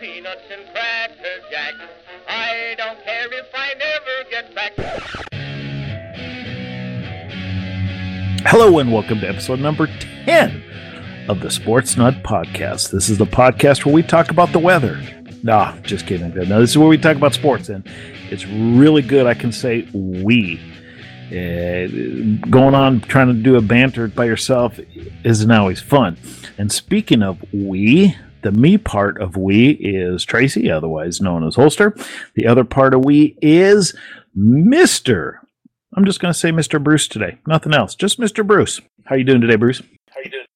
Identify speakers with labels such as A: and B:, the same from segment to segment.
A: Peanuts and cracker jack. I don't care if I never get back.
B: Hello and welcome to episode number 10 of the Sports Nut Podcast. This is the podcast where we talk about the weather. Nah, just kidding. No, this is where we talk about sports, and it's really good. I can say we. Uh, going on trying to do a banter by yourself isn't always fun. And speaking of we, the me part of we is Tracy, otherwise known as Holster. The other part of we is Mister. I'm just going to say Mr. Bruce today. Nothing else. Just Mr. Bruce. How you doing today, Bruce? How you doing?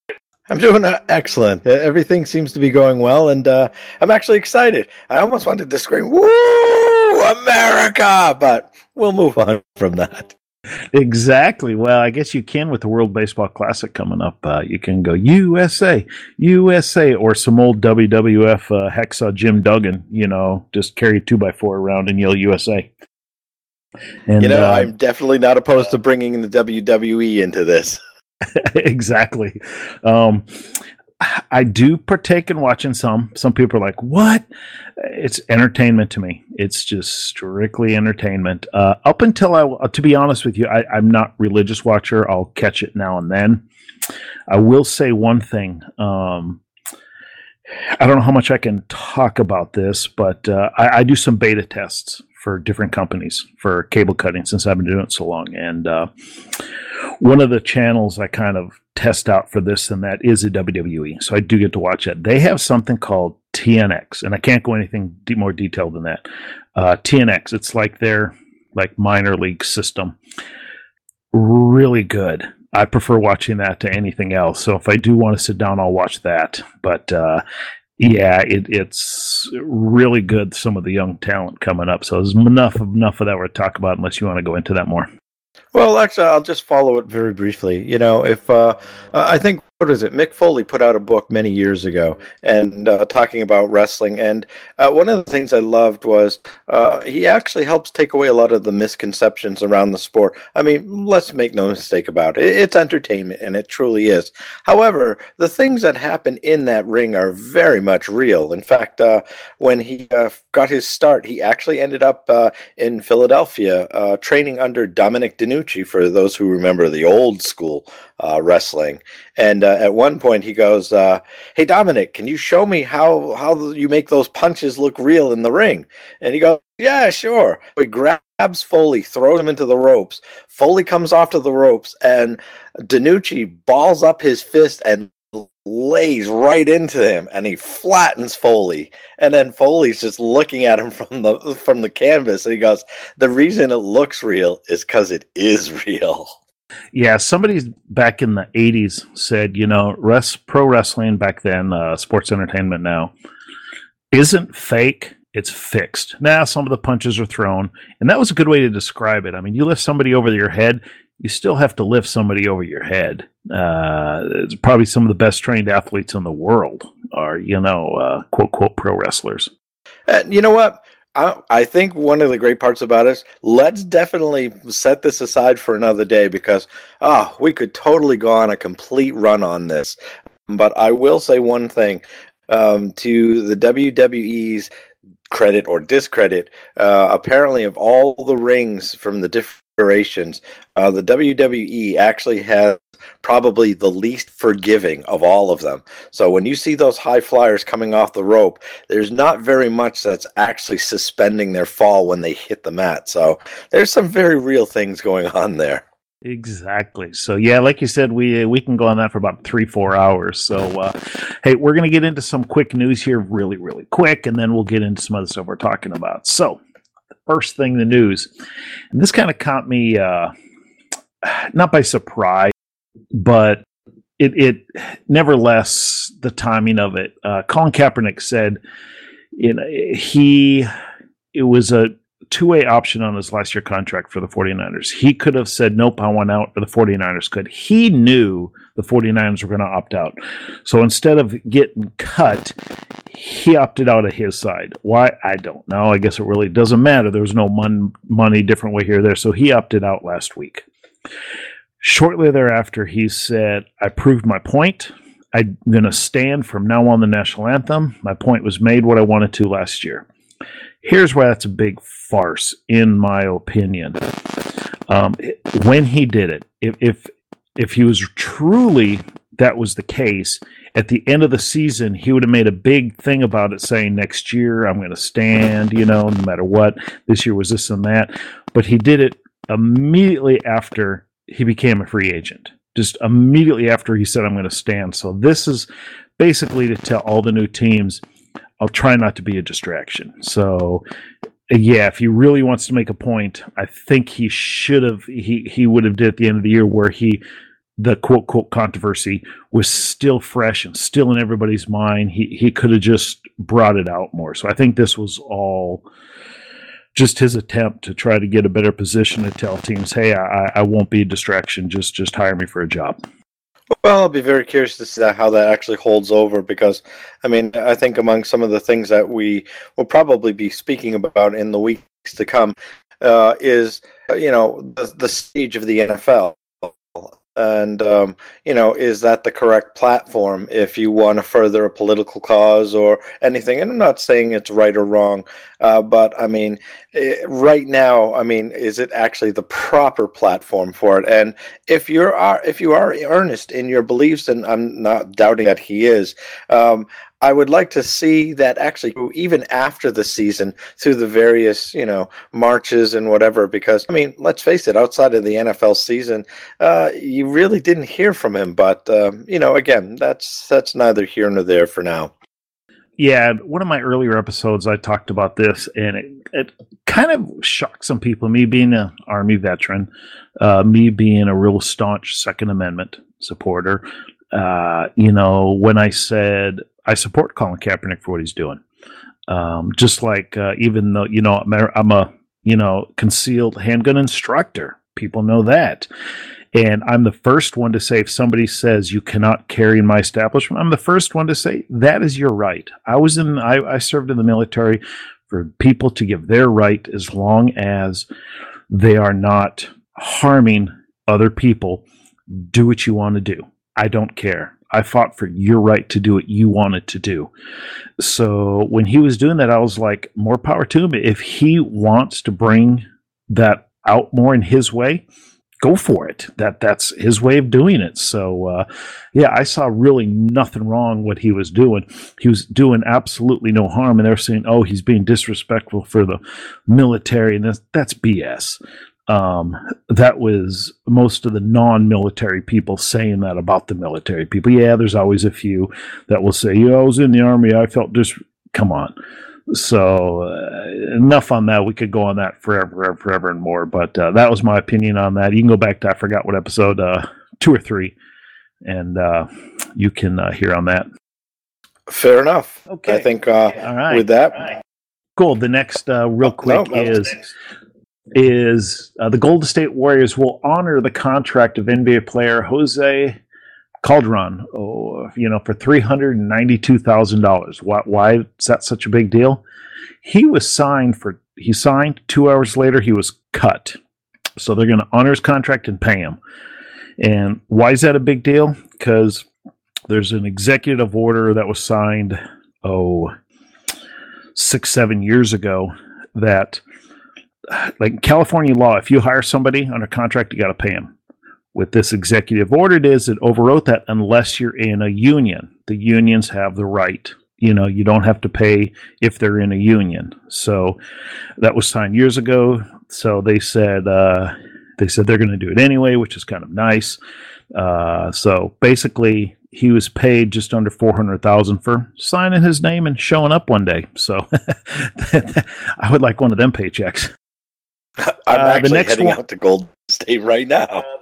C: I'm doing uh, excellent. Uh, Everything seems to be going well, and uh, I'm actually excited. I almost wanted to scream, "Woo, America!" But we'll move on from that.
B: Exactly. Well, I guess you can with the World Baseball Classic coming up. Uh, you can go USA, USA, or some old WWF uh, Hacksaw Jim Duggan. You know, just carry two by four around and yell USA.
C: And, you know, uh, I'm definitely not opposed to bringing the WWE into this.
B: exactly. Um, I do partake in watching some. Some people are like, "What?" It's entertainment to me. It's just strictly entertainment. Uh, up until I, uh, to be honest with you, I, I'm not religious watcher. I'll catch it now and then. I will say one thing. Um, I don't know how much I can talk about this, but uh, I, I, do some beta tests for different companies for cable cutting since I've been doing it so long. And uh, one of the channels I kind of test out for this and that is a WWE. So I do get to watch it. They have something called TNX, and I can't go anything more detailed than that. Uh, TNX, it's like their like minor league system. Really good. I prefer watching that to anything else. So if I do want to sit down, I'll watch that. But uh, yeah, it, it's really good. Some of the young talent coming up. So there's enough enough of that we're talk about. Unless you want to go into that more.
C: Well, actually, I'll just follow it very briefly. You know, if uh, I think what is it? Mick Foley put out a book many years ago and uh, talking about wrestling. And uh, one of the things I loved was uh, he actually helps take away a lot of the misconceptions around the sport. I mean, let's make no mistake about it. It's entertainment, and it truly is. However, the things that happen in that ring are very much real. In fact, uh, when he uh, got his start, he actually ended up uh, in Philadelphia training under Dominic DeNucci, for those who remember the old school wrestling. And uh, at one point, he goes, uh, "Hey Dominic, can you show me how how you make those punches look real in the ring?" And he goes, "Yeah, sure." He grabs Foley, throws him into the ropes. Foley comes off to the ropes, and DeNucci balls up his fist and lays right into him and he flattens Foley. And then Foley's just looking at him from the from the canvas and he goes, The reason it looks real is because it is real.
B: Yeah, somebody back in the '80s said, you know, rest, pro wrestling back then, uh, sports entertainment now, isn't fake. It's fixed. Now some of the punches are thrown, and that was a good way to describe it. I mean, you lift somebody over your head, you still have to lift somebody over your head. Uh, it's probably some of the best trained athletes in the world are, you know, uh, quote quote pro wrestlers.
C: Uh, you know what? I, think one of the great parts about us, let's definitely set this aside for another day because oh, we could totally go on a complete run on this. But I will say one thing um, to the WWE's credit or discredit. Uh, apparently, of all the rings from the different iterations, uh, the WWE actually has probably the least forgiving of all of them. So when you see those high flyers coming off the rope, there's not very much that's actually suspending their fall when they hit the mat. So there's some very real things going on there.
B: Exactly. So yeah, like you said, we we can go on that for about three four hours. So uh, hey, we're gonna get into some quick news here, really really quick, and then we'll get into some other stuff we're talking about. So first thing, the news, and this kind of caught me uh, not by surprise but it, it nevertheless the timing of it. Uh, Colin Kaepernick said, you know, he it was a two way option on his last year contract for the 49ers. He could have said, Nope, I want out, or the 49ers could. He knew the 49ers were going to opt out. So instead of getting cut, he opted out of his side. Why? I don't know. I guess it really doesn't matter. There was no mon- money different way here or there. So he opted out last week. Shortly thereafter, he said, I proved my point. I'm going to stand from now on the national anthem. My point was made what I wanted to last year. Here's why that's a big farce, in my opinion. Um, when he did it, if, if if he was truly that was the case, at the end of the season, he would have made a big thing about it, saying next year I'm going to stand, you know, no matter what. This year was this and that, but he did it immediately after he became a free agent. Just immediately after he said I'm going to stand. So this is basically to tell all the new teams I'll try not to be a distraction. So uh, yeah, if he really wants to make a point, I think he should have he he would have did at the end of the year where he the quote quote controversy was still fresh and still in everybody's mind. He he could have just brought it out more. So I think this was all just his attempt to try to get a better position to tell teams, "Hey, I, I won't be a distraction. Just just hire me for a job."
C: Well, I'll be very curious to see how that actually holds over because, I mean, I think among some of the things that we will probably be speaking about in the weeks to come uh, is, you know, the, the stage of the NFL and um, you know is that the correct platform if you want to further a political cause or anything? And i'm not saying it's right or wrong uh, but i mean it, right now i mean is it actually the proper platform for it and if you're are if you are earnest in your beliefs and i'm not doubting that he is um, I would like to see that actually even after the season through the various, you know, marches and whatever. Because I mean, let's face it, outside of the NFL season, uh, you really didn't hear from him. But um, you know, again, that's that's neither here nor there for now.
B: Yeah, one of my earlier episodes, I talked about this, and it, it kind of shocked some people. Me being an Army veteran, uh, me being a real staunch Second Amendment supporter, uh, you know, when I said I support Colin Kaepernick for what he's doing. Um, just like uh, even though you know I'm a, you know concealed handgun instructor, people know that. And I'm the first one to say if somebody says you cannot carry in my establishment, I'm the first one to say that is your right. I was in I, I served in the military for people to give their right as long as they are not harming other people. Do what you want to do. I don't care. I fought for your right to do what you wanted to do. So when he was doing that, I was like, more power to him. If he wants to bring that out more in his way, go for it. That that's his way of doing it. So uh, yeah, I saw really nothing wrong what he was doing. He was doing absolutely no harm, and they're saying, "Oh, he's being disrespectful for the military," and that's that's BS um, that was most of the non-military people saying that about the military people. Yeah, there's always a few that will say, "Yeah, I was in the army. I felt just come on." So uh, enough on that. We could go on that forever, forever, forever and more. But uh, that was my opinion on that. You can go back to I forgot what episode uh, two or three, and uh, you can uh, hear on that.
C: Fair enough. Okay. I think uh,
B: All right.
C: with that.
B: Cool. The next, real quick, no, is is uh, the Golden State Warriors will honor the contract of NBA player Jose Calderon, oh, you know, for three hundred and ninety-two thousand dollars. Why, why is that such a big deal? He was signed for. He signed two hours later. He was cut, so they're going to honor his contract and pay him. And why is that a big deal? Because there's an executive order that was signed, oh, six, seven years ago that like California law, if you hire somebody under contract, you got to pay them. With this executive order, it is it overwrote that unless you're in a union. The unions have the right. You know, you don't have to pay if they're in a union. So that was signed years ago. So they said uh, they said they're going to do it anyway, which is kind of nice. Uh, so basically, he was paid just under four hundred thousand for signing his name and showing up one day. So I would like one of them paychecks.
C: I'm uh, actually the next heading one... out to Gold State right now.
B: well,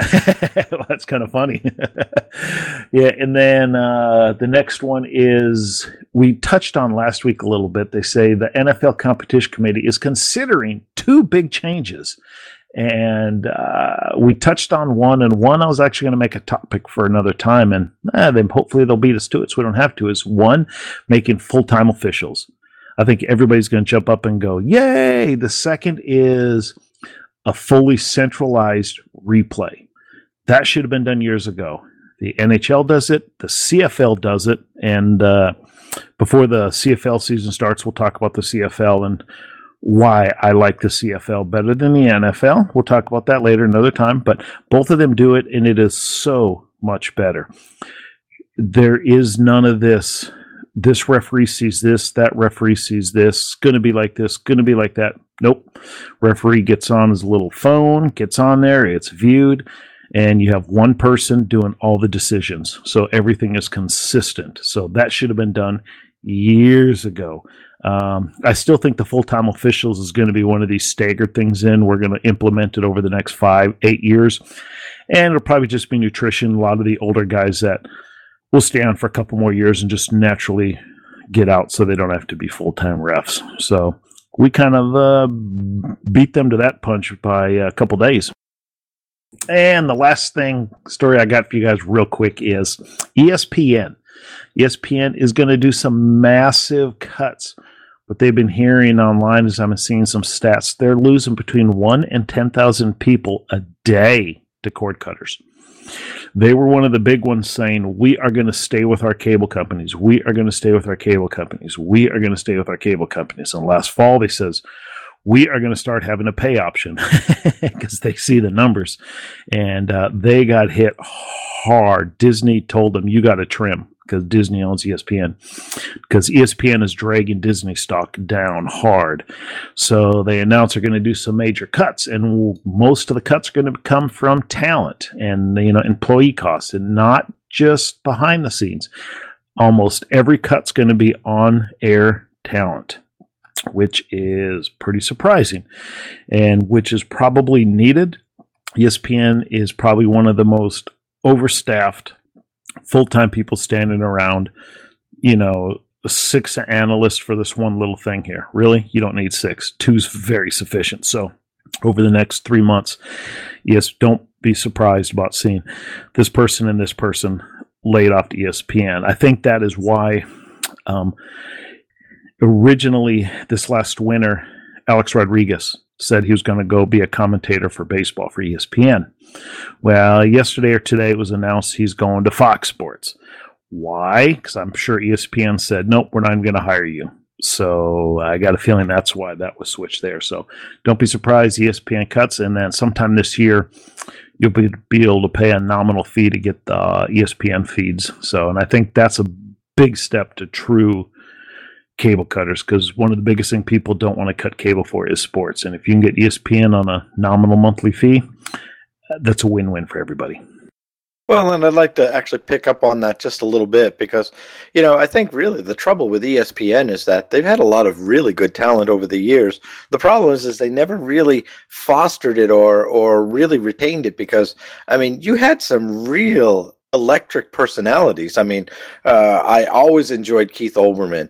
B: that's kind of funny. yeah, and then uh, the next one is we touched on last week a little bit. They say the NFL Competition Committee is considering two big changes. And uh, we touched on one, and one I was actually going to make a topic for another time, and eh, then hopefully they'll beat us to it so we don't have to. Is one making full time officials. I think everybody's going to jump up and go, yay. The second is a fully centralized replay. That should have been done years ago. The NHL does it. The CFL does it. And uh, before the CFL season starts, we'll talk about the CFL and why I like the CFL better than the NFL. We'll talk about that later another time. But both of them do it, and it is so much better. There is none of this. This referee sees this, that referee sees this, going to be like this, going to be like that. Nope. Referee gets on his little phone, gets on there, it's viewed, and you have one person doing all the decisions. So everything is consistent. So that should have been done years ago. Um, I still think the full time officials is going to be one of these staggered things in. We're going to implement it over the next five, eight years. And it'll probably just be nutrition. A lot of the older guys that will stay on for a couple more years and just naturally get out so they don't have to be full time refs. So we kind of uh, beat them to that punch by a couple days. And the last thing story I got for you guys real quick is ESPN. ESPN is going to do some massive cuts. What they've been hearing online is I'm seeing some stats. They're losing between one and 10,000 people a day to cord cutters. They were one of the big ones saying, We are going to stay with our cable companies. We are going to stay with our cable companies. We are going to stay with our cable companies. And last fall, they says, we are going to start having a pay option because they see the numbers and uh, they got hit hard disney told them you got to trim because Disney owns ESPN. Because ESPN is dragging Disney stock down hard. So they announced they're going to do some major cuts, and most of the cuts are going to come from talent and you know employee costs, and not just behind the scenes. Almost every cut's going to be on air talent which is pretty surprising and which is probably needed. ESPN is probably one of the most overstaffed full time people standing around, you know, six analysts for this one little thing here. Really? You don't need six. Two's very sufficient. So over the next three months, yes, don't be surprised about seeing this person and this person laid off to ESPN. I think that is why um, originally this last winter, Alex Rodriguez said he was going to go be a commentator for baseball for ESPN. Well, yesterday or today it was announced he's going to Fox Sports. Why? Because I'm sure ESPN said, nope, we're not even going to hire you. So I got a feeling that's why that was switched there. So don't be surprised, ESPN cuts, and then sometime this year you'll be, be able to pay a nominal fee to get the uh, ESPN feeds. So, and I think that's a big step to true cable cutters because one of the biggest thing people don't want to cut cable for is sports. And if you can get ESPN on a nominal monthly fee, that's a win-win for everybody.
C: Well, and I'd like to actually pick up on that just a little bit because, you know, I think really the trouble with ESPN is that they've had a lot of really good talent over the years. The problem is, is they never really fostered it or or really retained it because, I mean, you had some real electric personalities. I mean, uh, I always enjoyed Keith Olbermann,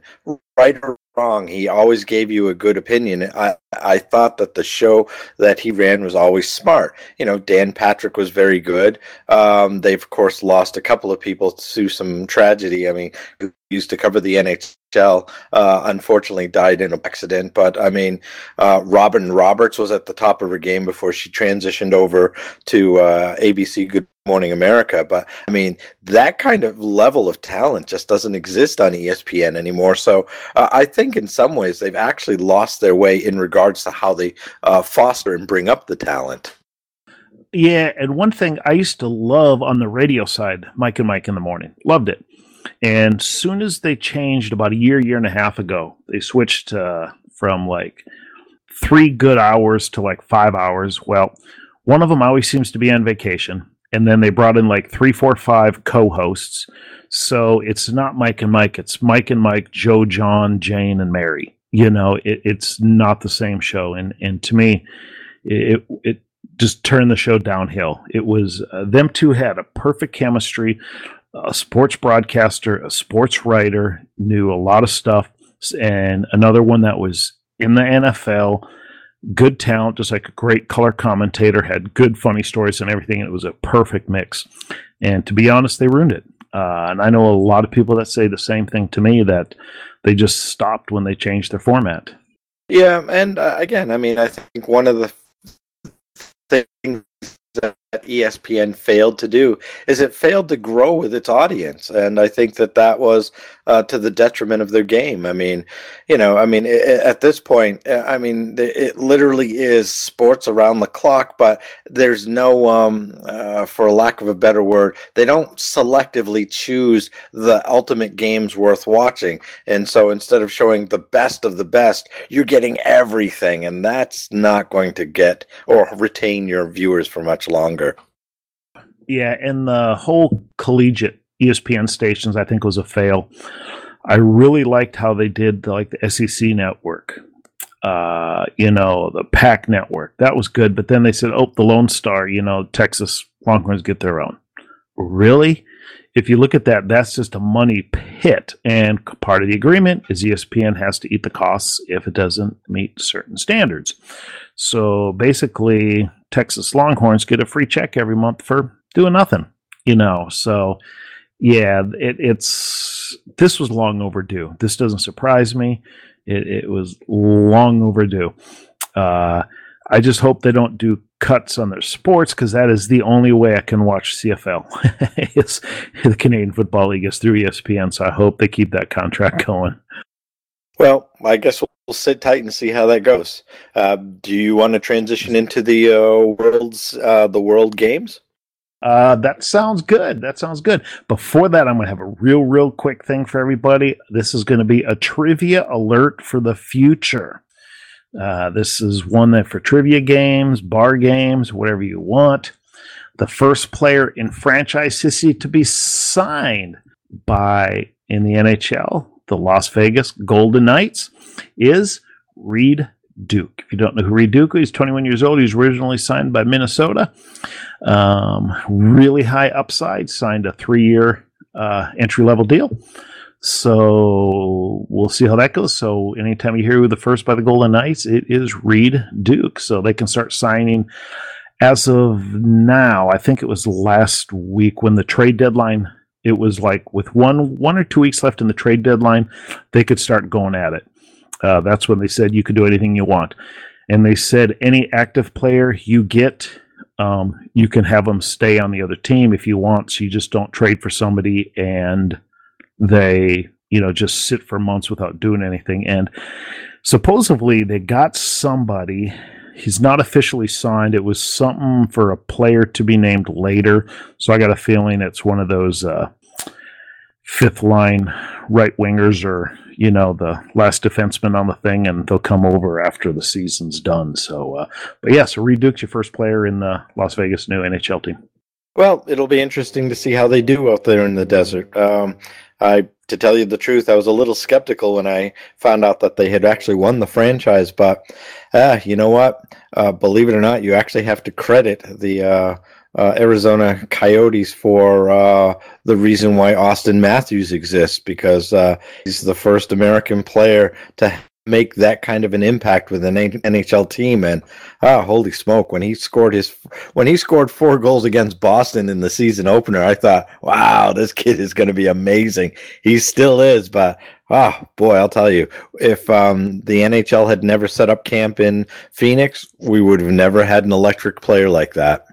C: right or wrong. He always gave you a good opinion. I I thought that the show that he ran was always smart. You know, Dan Patrick was very good. Um, they've of course lost a couple of people to some tragedy. I mean, who used to cover the NHL, uh, unfortunately died in an accident. But I mean, uh, Robin Roberts was at the top of her game before she transitioned over to uh, ABC Good Morning America. But I mean, that kind of level of talent just doesn't exist on ESPN anymore. So uh, I think in some ways they've actually lost their way in regards to how they uh, foster and bring up the talent.
B: Yeah, and one thing I used to love on the radio side, Mike and Mike in the morning, loved it. And soon as they changed about a year, year and a half ago, they switched uh, from like three good hours to like five hours. Well, one of them always seems to be on vacation, and then they brought in like three, four, five co-hosts. So it's not Mike and Mike; it's Mike and Mike, Joe, John, Jane, and Mary. You know, it, it's not the same show, and and to me, it it just turned the show downhill. It was uh, them two had a perfect chemistry a sports broadcaster, a sports writer, knew a lot of stuff, and another one that was in the NFL, good talent, just like a great color commentator, had good funny stories and everything. And it was a perfect mix. And to be honest, they ruined it. Uh, and I know a lot of people that say the same thing to me that they just stopped when they changed their format.
C: Yeah, and uh, again, I mean, I think one of the things that that ESPN failed to do is it failed to grow with its audience, and I think that that was uh, to the detriment of their game. I mean, you know, I mean, it, at this point, uh, I mean, it literally is sports around the clock, but there's no, um, uh, for lack of a better word, they don't selectively choose the ultimate games worth watching, and so instead of showing the best of the best, you're getting everything, and that's not going to get or retain your viewers for much longer.
B: Yeah, and the whole collegiate ESPN stations, I think, was a fail. I really liked how they did the, like the SEC network, uh, you know, the PAC network. That was good. But then they said, oh, the Lone Star, you know, Texas Longhorns get their own. Really? If you look at that, that's just a money pit. And part of the agreement is ESPN has to eat the costs if it doesn't meet certain standards. So basically, Texas Longhorns get a free check every month for doing nothing, you know. So yeah, it, it's this was long overdue. This doesn't surprise me. It, it was long overdue. Uh, I just hope they don't do cuts on their sports because that is the only way I can watch CFL. it's the Canadian Football League is through ESPN, so I hope they keep that contract going.
C: Well, I guess we'll sit tight and see how that goes. Uh, do you want to transition into the uh, world's uh, the World Games?
B: Uh, that sounds good. That sounds good. Before that, I'm going to have a real, real quick thing for everybody. This is going to be a trivia alert for the future. Uh, this is one that for trivia games, bar games, whatever you want. The first player in franchise history to be signed by in the NHL, the Las Vegas Golden Knights, is Reid Duke. If you don't know who Reid Duke is, he's 21 years old. He's originally signed by Minnesota. Um, really high upside, signed a three year uh, entry level deal. So we'll see how that goes. So anytime you hear the first by the Golden Knights, it is Reid Duke. So they can start signing as of now. I think it was last week when the trade deadline. It was like with one one or two weeks left in the trade deadline, they could start going at it. Uh, that's when they said you can do anything you want, and they said any active player you get um, you can have them stay on the other team if you want. So you just don't trade for somebody and they, you know, just sit for months without doing anything. And supposedly they got somebody. He's not officially signed. It was something for a player to be named later. So I got a feeling it's one of those uh, fifth line right wingers or you know the last defenseman on the thing, and they'll come over after the season's done. So, uh, but yeah, so Reid Duke's your first player in the Las Vegas new NHL team.
C: Well, it'll be interesting to see how they do out there in the desert. Um, I, to tell you the truth, I was a little skeptical when I found out that they had actually won the franchise. But uh, you know what? Uh, believe it or not, you actually have to credit the uh, Arizona Coyotes for uh, the reason why Auston Matthews exists because uh, he's the first American player to make that kind of an impact with an NHL team. And ah, holy smoke! When he scored his when he scored four goals against Boston in the season opener, I thought, wow, this kid is going to be amazing. He still is, but. Oh boy, I'll tell you, if um, the NHL had never set up camp in Phoenix, we would have never had an electric player like that.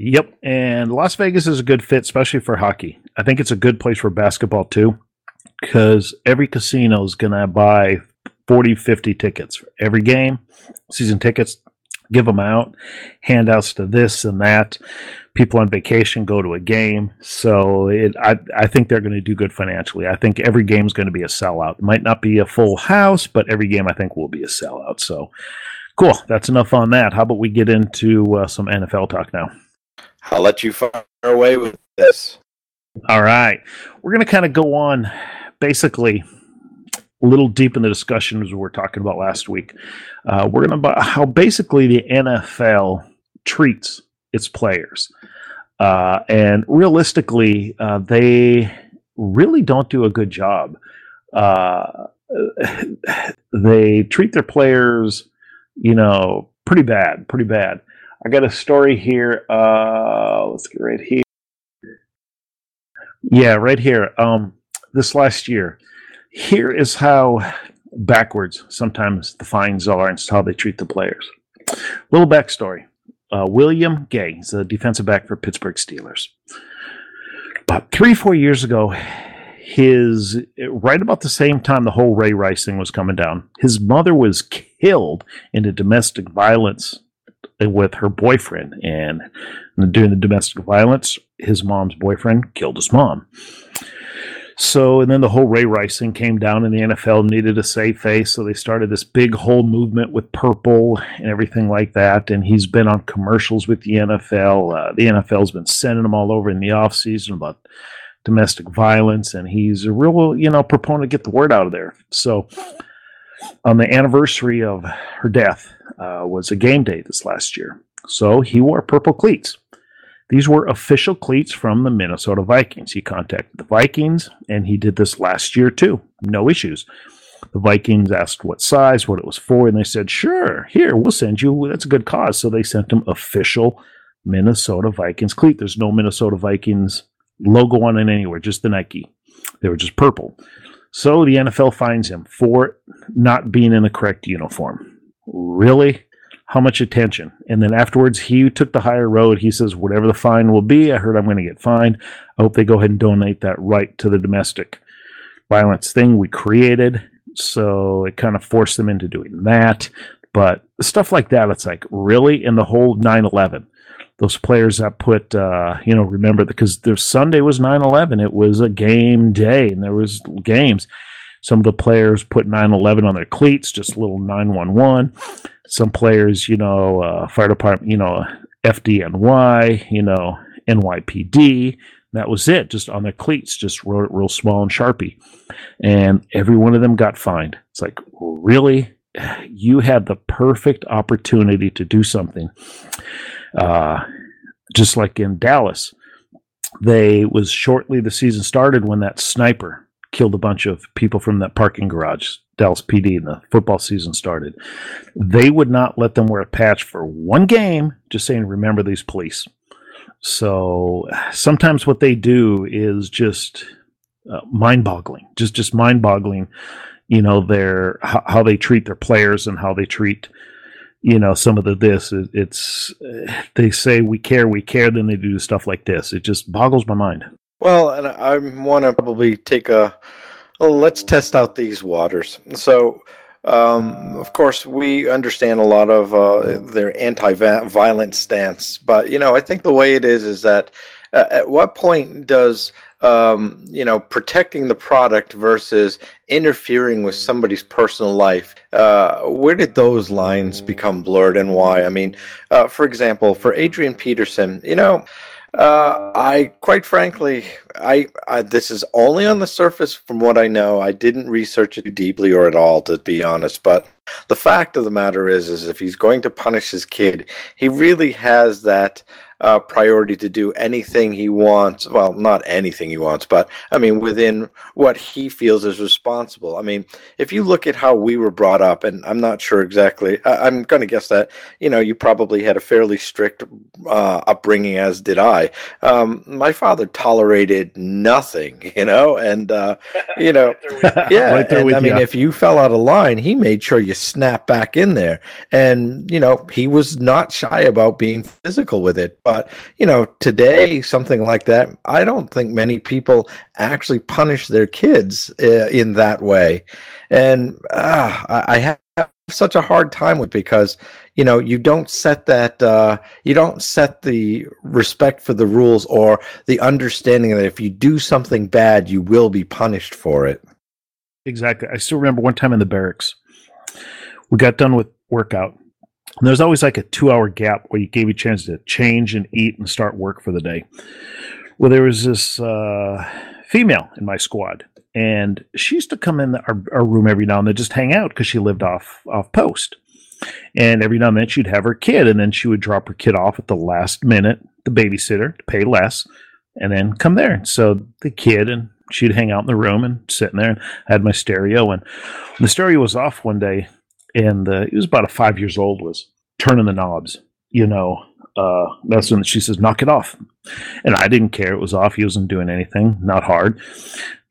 B: Yep, and Las Vegas is a good fit, especially for hockey. I think it's a good place for basketball too, because every casino is going to buy 40, 50 tickets for every game, season tickets, give them out, handouts to this and that. People on vacation go to a game, so it, I I think they're going to do good financially. I think every game is going to be a sellout. It might not be a full house, but every game I think will be a sellout. So, cool. That's enough on that. How about we get into uh, some NFL talk now?
C: I'll let you fire away with this.
B: All right. We're going to kind of go on basically a little deep in the discussion as we were talking about last week. Uh, we're going to about how basically the NFL treats its players. Uh, and realistically, uh, they really don't do a good job. Uh, they treat their players, you know, pretty bad, pretty bad. I got a story here. Uh, let's get right here. Yeah, right here. Um, this last year, here is how backwards sometimes the fines are and how they treat the players. Little backstory. uh, William Gay. He's a defensive back for Pittsburgh Steelers. About three, four years ago, his right about the same time the whole Ray Rice thing was coming down, his mother was killed in a domestic violence with her boyfriend. And during the domestic violence, his mom's boyfriend killed his mom. So, and then the whole Ray Rice thing came down, and the NFL needed a safe face. So they started this big whole movement with purple and everything like that. And he's been on commercials with the NFL. Uh, the NFL's been sending him all over in the offseason about domestic violence. And he's a real, you know, proponent to get the word out of there. So, on the anniversary of her death uh, was a game day this last year. So he wore purple cleats. These were official cleats from the Minnesota Vikings. He contacted the Vikings, and he did this last year too. No issues. The Vikings asked what size, what it was for, and they said, sure, here, we'll send you. That's a good cause. So they sent him official Minnesota Vikings cleat. There's no Minnesota Vikings logo on it anywhere, just the Nike. They were just purple. So the NFL fines him for not being in the correct uniform. Really? how much attention. And then afterwards, he took the higher road. He says, whatever the fine will be, I heard I'm going to get fined. I hope they go ahead and donate that right to the domestic violence thing we created. So it kind of forced them into doing that. But stuff like that, it's like, really? In the whole 9 11, those players that put, uh, you know, remember, because their Sunday was 9 11. It was a game day and there was games. Some of the players put 9 11 on their cleats, just little 911 some players, you know, uh, fire department, you know, FDNY, you know, NYPD. That was it, just on their cleats, just wrote it real small and sharpie. And every one of them got fined. It's like, really? You had the perfect opportunity to do something. Uh, just like in Dallas, they was shortly the season started when that sniper killed a bunch of people from that parking garage Dallas PD and the football season started, they would not let them wear a patch for one game, just saying, remember these police. So sometimes what they do is just uh, mind boggling, just, just mind boggling, you know, their, how, how, they treat their players and how they treat, you know, some of the this. It, it's, they say we care, we care, then they do stuff like this. It just boggles my mind.
C: Well, and I want to probably take a, well, let's test out these waters. So, um, of course, we understand a lot of uh, their anti-violent stance, but you know, I think the way it is is that uh, at what point does um, you know protecting the product versus interfering with somebody's personal life? Uh, where did those lines become blurred, and why? I mean, uh, for example, for Adrian Peterson, you know. Uh, I quite frankly, I, I, this is only on the surface from what I know. I didn't research it deeply or at all, to be honest. But the fact of the matter is, is if he's going to punish his kid, he really has that uh, priority to do anything he wants. Well, not anything he wants, but I mean, within what he feels is responsible. I mean, if you look at how we were brought up, and I'm not sure exactly, I, am going to guess that, you know, you probably had a fairly strict uh, upbringing, as did I. Um, my father tolerated nothing, you know, and, uh, you know, yeah. right and, I mean, you. if you fell out of line, he made sure you snapped back in there. And, you know, he was not shy about being physical with it but, you know, today, something like that, I don't think many people actually punish their kids uh, in that way. And uh, I have such a hard time with because you know you don't set that uh, you don't set the respect for the rules or the understanding that if you do something bad you will be punished for it.
B: Exactly. I still remember one time in the barracks we got done with workout and there's always like a two hour gap where you gave you a chance to change and eat and start work for the day. Well, there was this uh, female in my squad, and she used to come in our, our room every now and then just hang out because she lived off off post. And every now and then she'd have her kid, and then she would drop her kid off at the last minute, the babysitter, to pay less, and then come there. So the kid and she'd hang out in the room and sitting there and I had my stereo and the stereo was off one day and uh, he was about five years old, was turning the knobs, you know. Uh, that's when she says, knock it off. And I didn't care. It was off. He wasn't doing anything, not hard.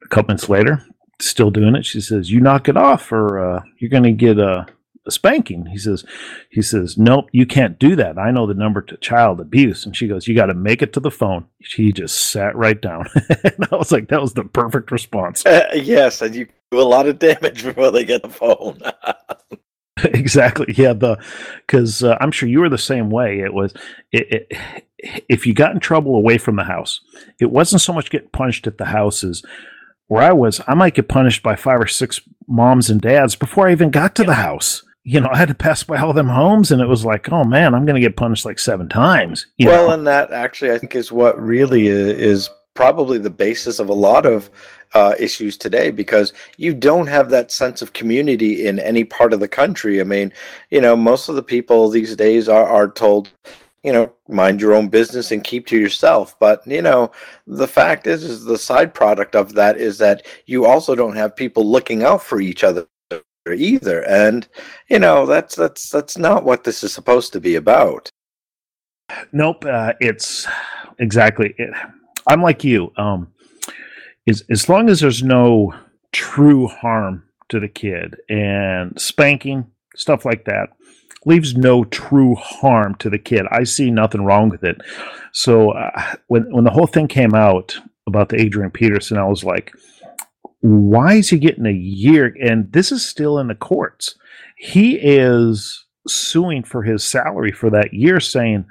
B: A couple minutes later, still doing it. She says, you knock it off or uh, you're going to get a, a spanking. He says, he says, nope, you can't do that. I know the number to child abuse. And she goes, you got to make it to the phone. She just sat right down. and I was like, that was the perfect response.
C: Uh, yes, and you do a lot of damage before they get the phone.
B: exactly. Yeah. The because uh, I'm sure you were the same way. It was it, it, if you got in trouble away from the house, it wasn't so much getting punished at the houses. where I was. I might get punished by five or six moms and dads before I even got to the house. You know, I had to pass by all them homes, and it was like, oh man, I'm going to get punished like seven times.
C: well,
B: know?
C: and that actually, I think, is what really is probably the basis of a lot of uh, issues today because you don't have that sense of community in any part of the country. I mean, you know, most of the people these days are, are told, you know, mind your own business and keep to yourself. But, you know, the fact is, is the side product of that is that you also don't have people looking out for each other either. And, you know, that's, that's, that's not what this is supposed to be about.
B: Nope. Uh, it's exactly it I'm like you. Um, as as long as there's no true harm to the kid and spanking stuff like that leaves no true harm to the kid. I see nothing wrong with it. So uh, when when the whole thing came out about the Adrian Peterson, I was like, why is he getting a year? And this is still in the courts. He is suing for his salary for that year, saying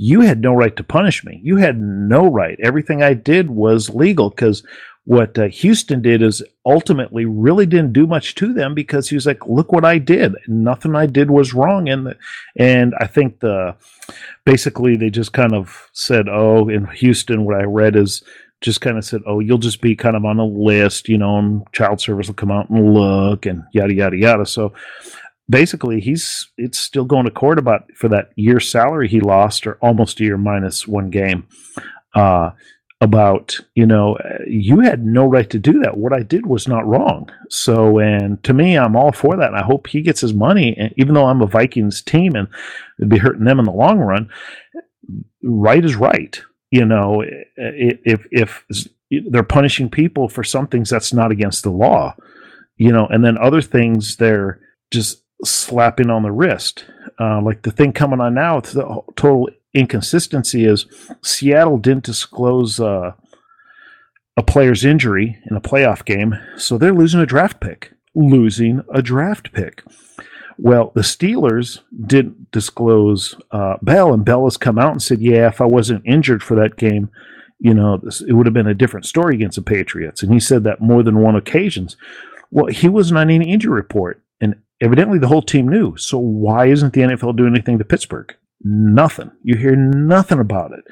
B: you had no right to punish me. You had no right. Everything I did was legal because what uh, Houston did is ultimately really didn't do much to them because he was like, "Look what I did. Nothing I did was wrong." And and I think the basically they just kind of said, "Oh, in Houston, what I read is." Just kind of said, "Oh, you'll just be kind of on a list, you know, and child service will come out and look, and yada yada yada." So, basically he's it's still going to court about for that year salary he lost or almost a year minus one game uh, about you know you had no right to do that. What i did was not wrong. So and to me i'm all for that and i hope he gets his money and even though i'm a vikings team and it'd be hurting them in the long run right is right. You know if if they're punishing people for some things that's not against the law you know and then other things they're just slapping on the wrist. Uh, like the thing coming on now, the total inconsistency is Seattle didn't disclose uh, a player's injury in a playoff game, so they're losing a draft pick. Losing a draft pick. Well, the Steelers didn't disclose uh, Bell, and Bell has come out and said, "Yeah, if I wasn't injured for that game, you know, it would have been a different story against the Patriots." And he said that more than one occasions. Well, he wasn't on any injury report evidently the whole team knew. So why isn't the NFL doing anything to Pittsburgh? Nothing. You hear nothing about it.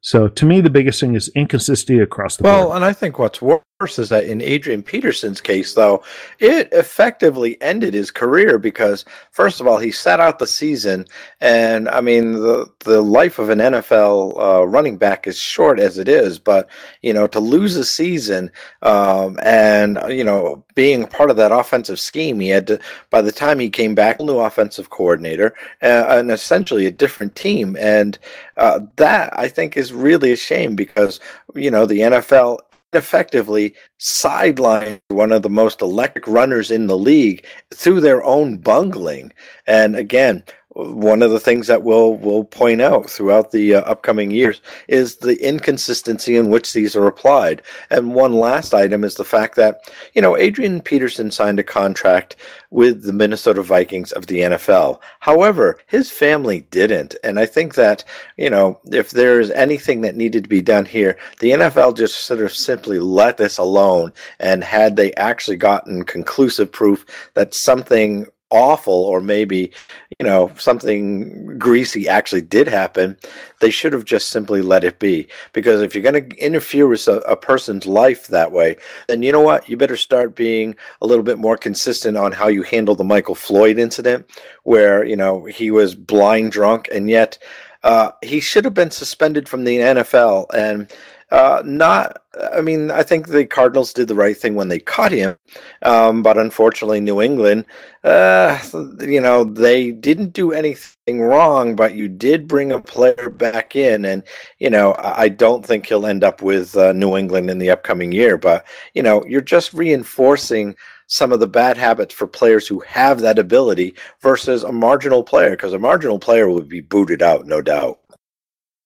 B: So to me, the biggest thing is inconsistency across the
C: well,
B: board.
C: Well, and I think what's is that in Adrian Peterson's case, though, it effectively ended his career because, first of all, he sat out the season, and I mean, the the life of an NFL uh, running back is short as it is, but you know, to lose a season um, and you know being part of that offensive scheme, he had to. By the time he came back, new offensive coordinator uh, and essentially a different team, and uh, that I think is really a shame because you know the NFL effectively sidelined one of the most electric runners in the league through their own bungling. And again, one of the things that we'll we'll point out throughout the uh, upcoming years is the inconsistency in which these are applied. And one last item is the fact that you know Adrian Peterson signed a contract with the Minnesota Vikings of the NFL. However, his family didn't, and I think that you know if there's anything that needed to be done here, the NFL just sort of simply let this alone. And had they actually gotten conclusive proof that something awful or maybe you know something greasy actually did happen they should have just simply let it be. Because if you're going to interfere with a, a, person's life that way then you know what? You better start being a little bit more consistent on how you handle the michael floyd incident where you know he was blind drunk and yet uh, he should have been suspended from the nfl and uh, not, I mean, I think the Cardinals did the right thing when they caught him, um, but unfortunately, New England, uh, you know, they didn't do anything wrong, but you did bring a player back in, and you know, I don't think he'll end up with uh, New England in the upcoming year, but you know, you're just reinforcing some of the bad habits for players who have that ability versus a marginal player because a marginal player would be booted out, no doubt.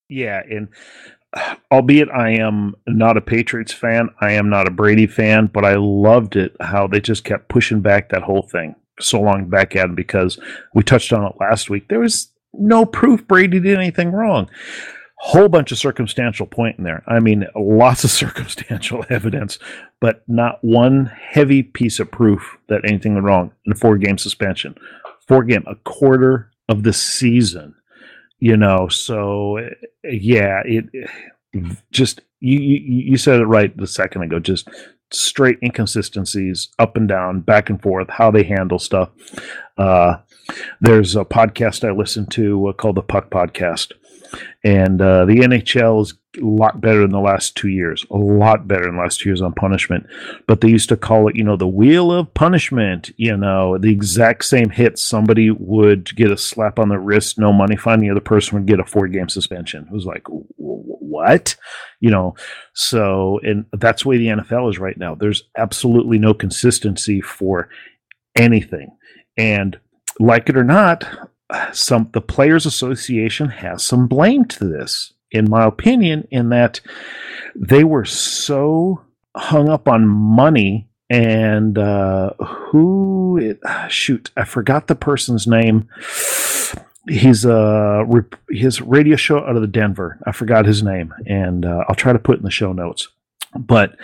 B: Yeah, and albeit I am not a Patriots fan, I am not a Brady fan, but I loved it how they just kept pushing back that whole thing so long back at him because we touched on it last week. There was no proof Brady did anything wrong. Whole bunch of circumstantial point in there. I mean, lots of circumstantial evidence, but not one heavy piece of proof that anything went wrong in a four game suspension. Four game, a quarter of the season you know so yeah it, just you, you you said it right the second ago just straight inconsistencies up and down back and forth how they handle stuff. Uh, there's a podcast i listen to uh, called the puck podcast and uh, the nhl is a lot better in the last two years, a lot better in the last two years on punishment. But they used to call it, you know, the wheel of punishment. You know, the exact same hit. Somebody would get a slap on the wrist, no money fine. The other person would get a four game suspension. It was like, what? You know, so, and that's the way the NFL is right now. There's absolutely no consistency for anything. And like it or not, some the players association has some blame to this in my opinion, in that they were so hung up on money and uh, who shoot i forgot the person's name. He's uh his radio show out of the denver. I forgot his name and uh, i'll try to put in the show notes. But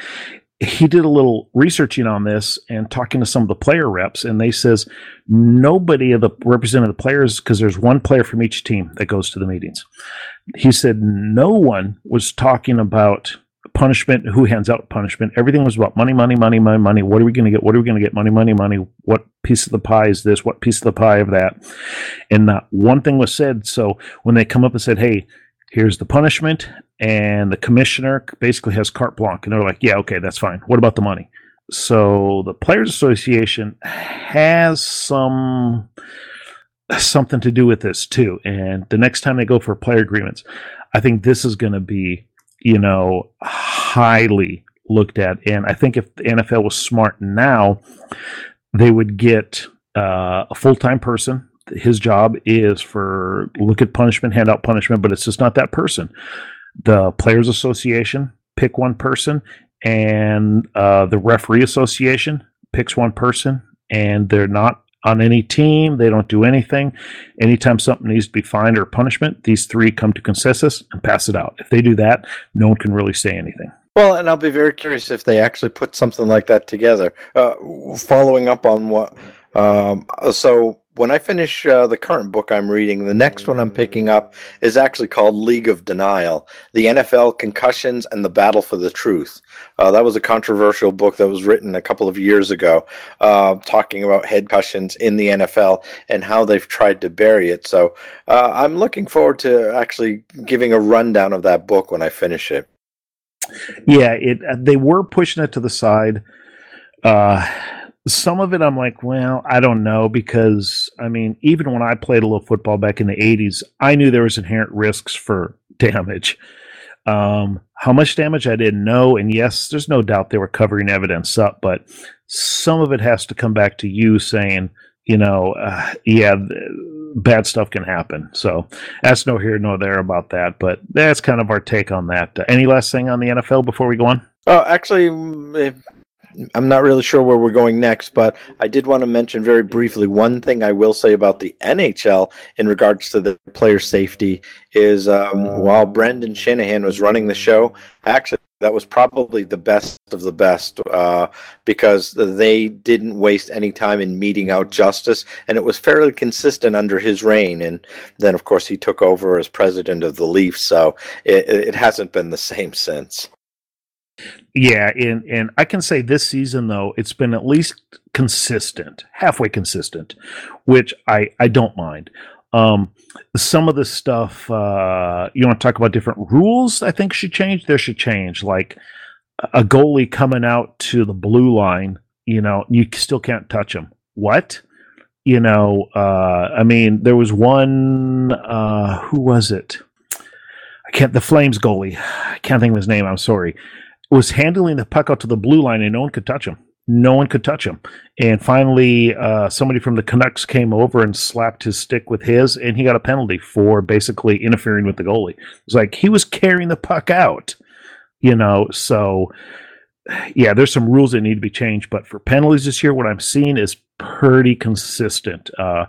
B: he did a little researching on this and talking to some of the player reps and they says nobody of the representative players because there's one player from each team that goes to the meetings. He said no one was talking about punishment who hands out punishment. Everything was about money money money money money. What are we going to get? What are we going to get? Money money money. What piece of the pie is this? What piece of the pie of that? And not one thing was said. So when they come up and said hey here's the punishment and the commissioner basically has carte blanche and they're like yeah okay that's fine. What about the money? So the players association has some something to do with this too and the next time they go for player agreements i think this is going to be you know highly looked at and i think if the nfl was smart now they would get uh, a full-time person. His job is for look at punishment, hand out punishment, but it's just not that person. The Players Association pick one person, and uh, the Referee Association picks one person, and they're not on any team. They don't do anything. Anytime something needs to be fined or punishment, these three come to consensus and pass it out. If they do that, no one can really say anything.
C: Well, and I'll be very curious if they actually put something like that together. Uh, following up on what, um, so when I finish uh, the current book I'm reading, the next one I'm picking up is actually called League of Denial The NFL Concussions and the Battle for the Truth. Uh, that was a controversial book that was written a couple of years ago, uh, talking about head concussions in the NFL and how they've tried to bury it. So uh, I'm looking forward to actually giving a rundown of that book when I finish it.
B: Yeah, it uh, they were pushing it to the side. Uh, some of it I'm like, well, I don't know because I mean, even when I played a little football back in the 80s, I knew there was inherent risks for damage. Um, how much damage I didn't know, and yes, there's no doubt they were covering evidence up, but some of it has to come back to you saying, you know, uh, yeah, bad stuff can happen. So that's no here nor there about that, but that's kind of our take on that. Uh, any last thing on the NFL before we go on?
C: Oh, actually, mm, I'm not really sure where we're going next, but I did want to mention very briefly one thing I will say about the NHL in regards to the player safety is um, while Brendan Shanahan was running the show, actually that was probably the best of the best uh, because they didn't waste any time in meeting out justice, and it was fairly consistent under his reign. And then, of course, he took over as president of the Leafs, so it, it hasn't been the same since.
B: Yeah, and and I can say this season though it's been at least consistent, halfway consistent, which I I don't mind. Um, some of the stuff uh, you want to talk about different rules. I think should change. There should change like a goalie coming out to the blue line. You know, you still can't touch him. What? You know, uh, I mean, there was one. Uh, who was it? I can't. The Flames goalie. I can't think of his name. I'm sorry was handling the puck out to the blue line and no one could touch him. no one could touch him. And finally, uh, somebody from the Canucks came over and slapped his stick with his, and he got a penalty for basically interfering with the goalie. It's like he was carrying the puck out, you know. So, yeah, there's some rules that need to be changed. But for penalties this year, what I'm seeing is pretty consistent. Uh,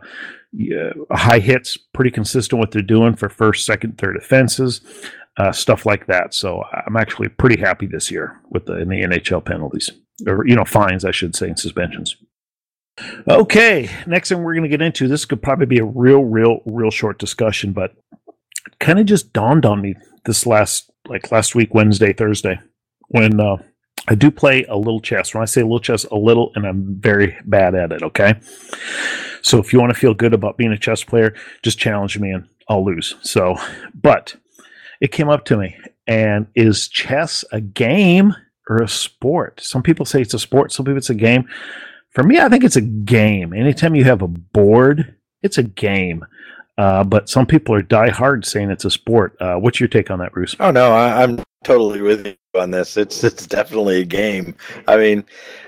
B: yeah, high hits, pretty consistent what they're doing for first, second, third offenses, uh, stuff like that. So I'm actually pretty happy this year with the in the NHL penalties or you know fines, I should say, and suspensions. Okay, next thing we're going to get into this could probably be a real, real, real short discussion, but kind of just dawned on me this last like last week, Wednesday, Thursday, when uh, I do play a little chess. When I say a little chess, a little, and I'm very bad at it. Okay, so if you want to feel good about being a chess player, just challenge me and I'll lose. So, but it came up to me, and is chess a game? or a sport. Some people say it's a sport, some people it's a game. For me, I think it's a game. Anytime you have a board, it's a game. Uh, but some people are die hard saying it's a sport. Uh, what's your take on that, Bruce?
C: Oh no, I, am totally with you on this. It's it's definitely a game. I mean,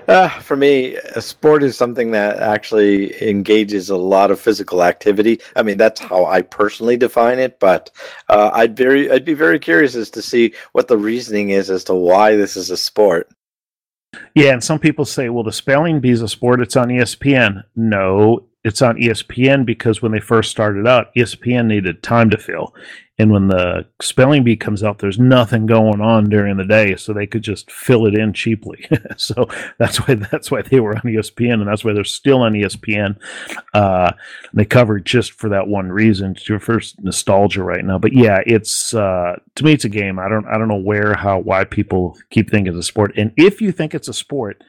C: uh, for me, a sport is something that actually engages a lot of physical activity. I mean, that's how I personally define it. But uh, I'd very I'd be very curious as to see what the reasoning is as to why this is a sport.
B: Yeah, and some people say, well, the spelling bee is a sport. It's on ESPN. No, it's on ESPN because when they first started out, ESPN needed time to fill. And when the spelling bee comes out, there's nothing going on during the day, so they could just fill it in cheaply. so that's why that's why they were on ESPN, and that's why they're still on ESPN. Uh, they cover just for that one reason, to first nostalgia right now. But yeah, it's uh, to me, it's a game. I don't I don't know where, how, why people keep thinking it's a sport. And if you think it's a sport,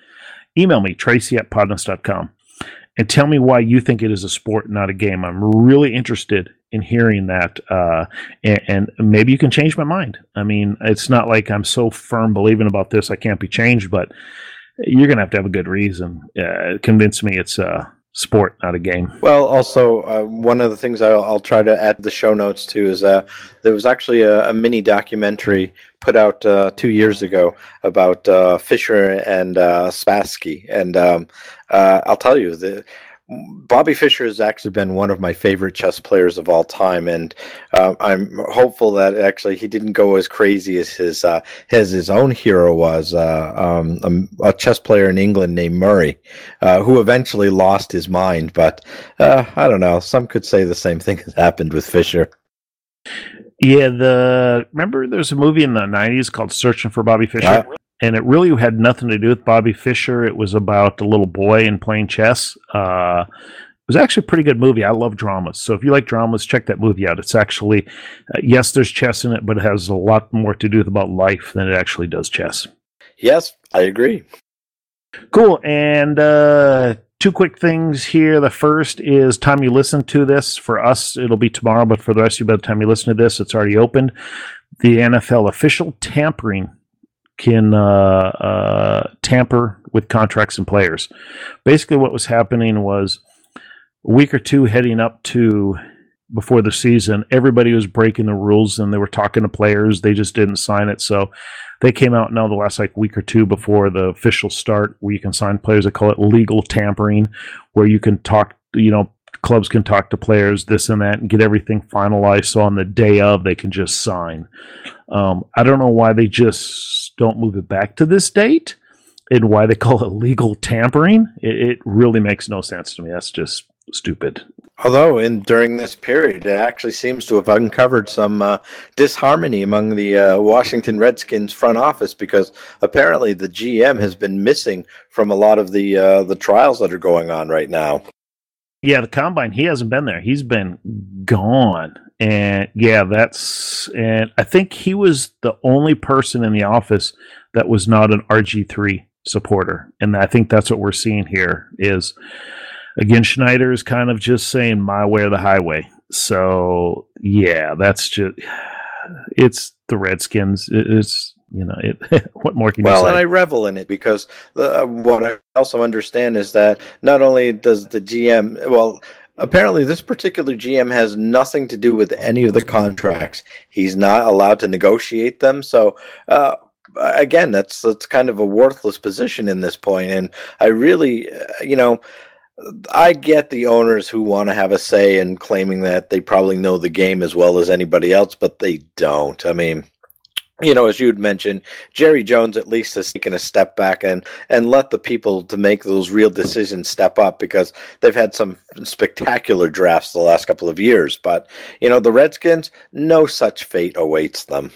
B: email me tracy at podness.com and tell me why you think it is a sport, not a game. I'm really interested in hearing that, uh, and, and, maybe you can change my mind. I mean, it's not like I'm so firm believing about this I can't be changed, but you're gonna have to have a good reason. Uh, convince me it's a sport, not a game.
C: Well, also uh, one of the things I'll, I'll, try to add the show notes to is uh, there was actually a, a, mini documentary put out uh, two years ago about uh, Fischer and Spassky, and um, I'll tell you the Bobby Fischer has actually been one of my favorite chess players of all time, and uh, I'm hopeful that actually he didn't go as crazy as his uh, as his own hero was, uh, um, a, chess player in England named Murray, uh, who eventually lost his mind. But uh, I don't know. Some could say the same thing has happened with Fischer.
B: Yeah, the remember there's a movie in the '90s called Searching for Bobby Fischer and it really had nothing to do with Bobby Fischer. It was about a little boy and playing chess. Uh, it was actually a pretty good movie. I love dramas, so if you like dramas, check that movie out. It's actually uh, yes, there's chess in it, but it has a lot more to do with about life than it actually does chess.
C: Yes, I agree.
B: Cool. And uh, two quick things here. The first is time you listen to this. For us, it'll be tomorrow, but for the rest of you, by the time you listen to this, it's already opened. The NFL official tampering can uh, uh, tamper with contracts and players. Basically, what was happening was a week or two heading up to before the season, everybody was breaking the rules and they were talking to players. They just didn't sign it. So they came out now the last like week or two before the official start where you can sign players. They call it legal tampering, where you can talk, you know, clubs can talk to players, this and that, and get everything finalized. So on the day of, they can just sign. Um, I don't know why they just don't move it back to this date and why they call it legal tampering. It, it really makes no sense to me. That's just stupid.
C: Although, in during this period, it actually seems to have uncovered some uh, disharmony among the uh, Washington Redskins front office because apparently the GM has been missing from a lot of the uh, the trials that are going on right now.
B: Yeah, the combine, he hasn't been there. He's been gone. And yeah, that's and I think he was the only person in the office that was not an RG3 supporter. And I think that's what we're seeing here is again Snyder is kind of just saying my way or the highway. So, yeah, that's just it's the Redskins. It's you know, it, what more can
C: well,
B: you say?
C: Well, and I revel in it because the, uh, what I also understand is that not only does the GM, well, apparently this particular GM has nothing to do with any of the contracts. He's not allowed to negotiate them. So, uh, again, that's that's kind of a worthless position in this point. point, and I really, uh, you know. I get the owners who want to have a say in claiming that they probably know the game as well as anybody else, but they don't. I mean, you know, as you'd mentioned, Jerry Jones at least has taken a step back and and let the people to make those real decisions step up because they've had some spectacular drafts the last couple of years. But you know, the Redskins, no such fate awaits them.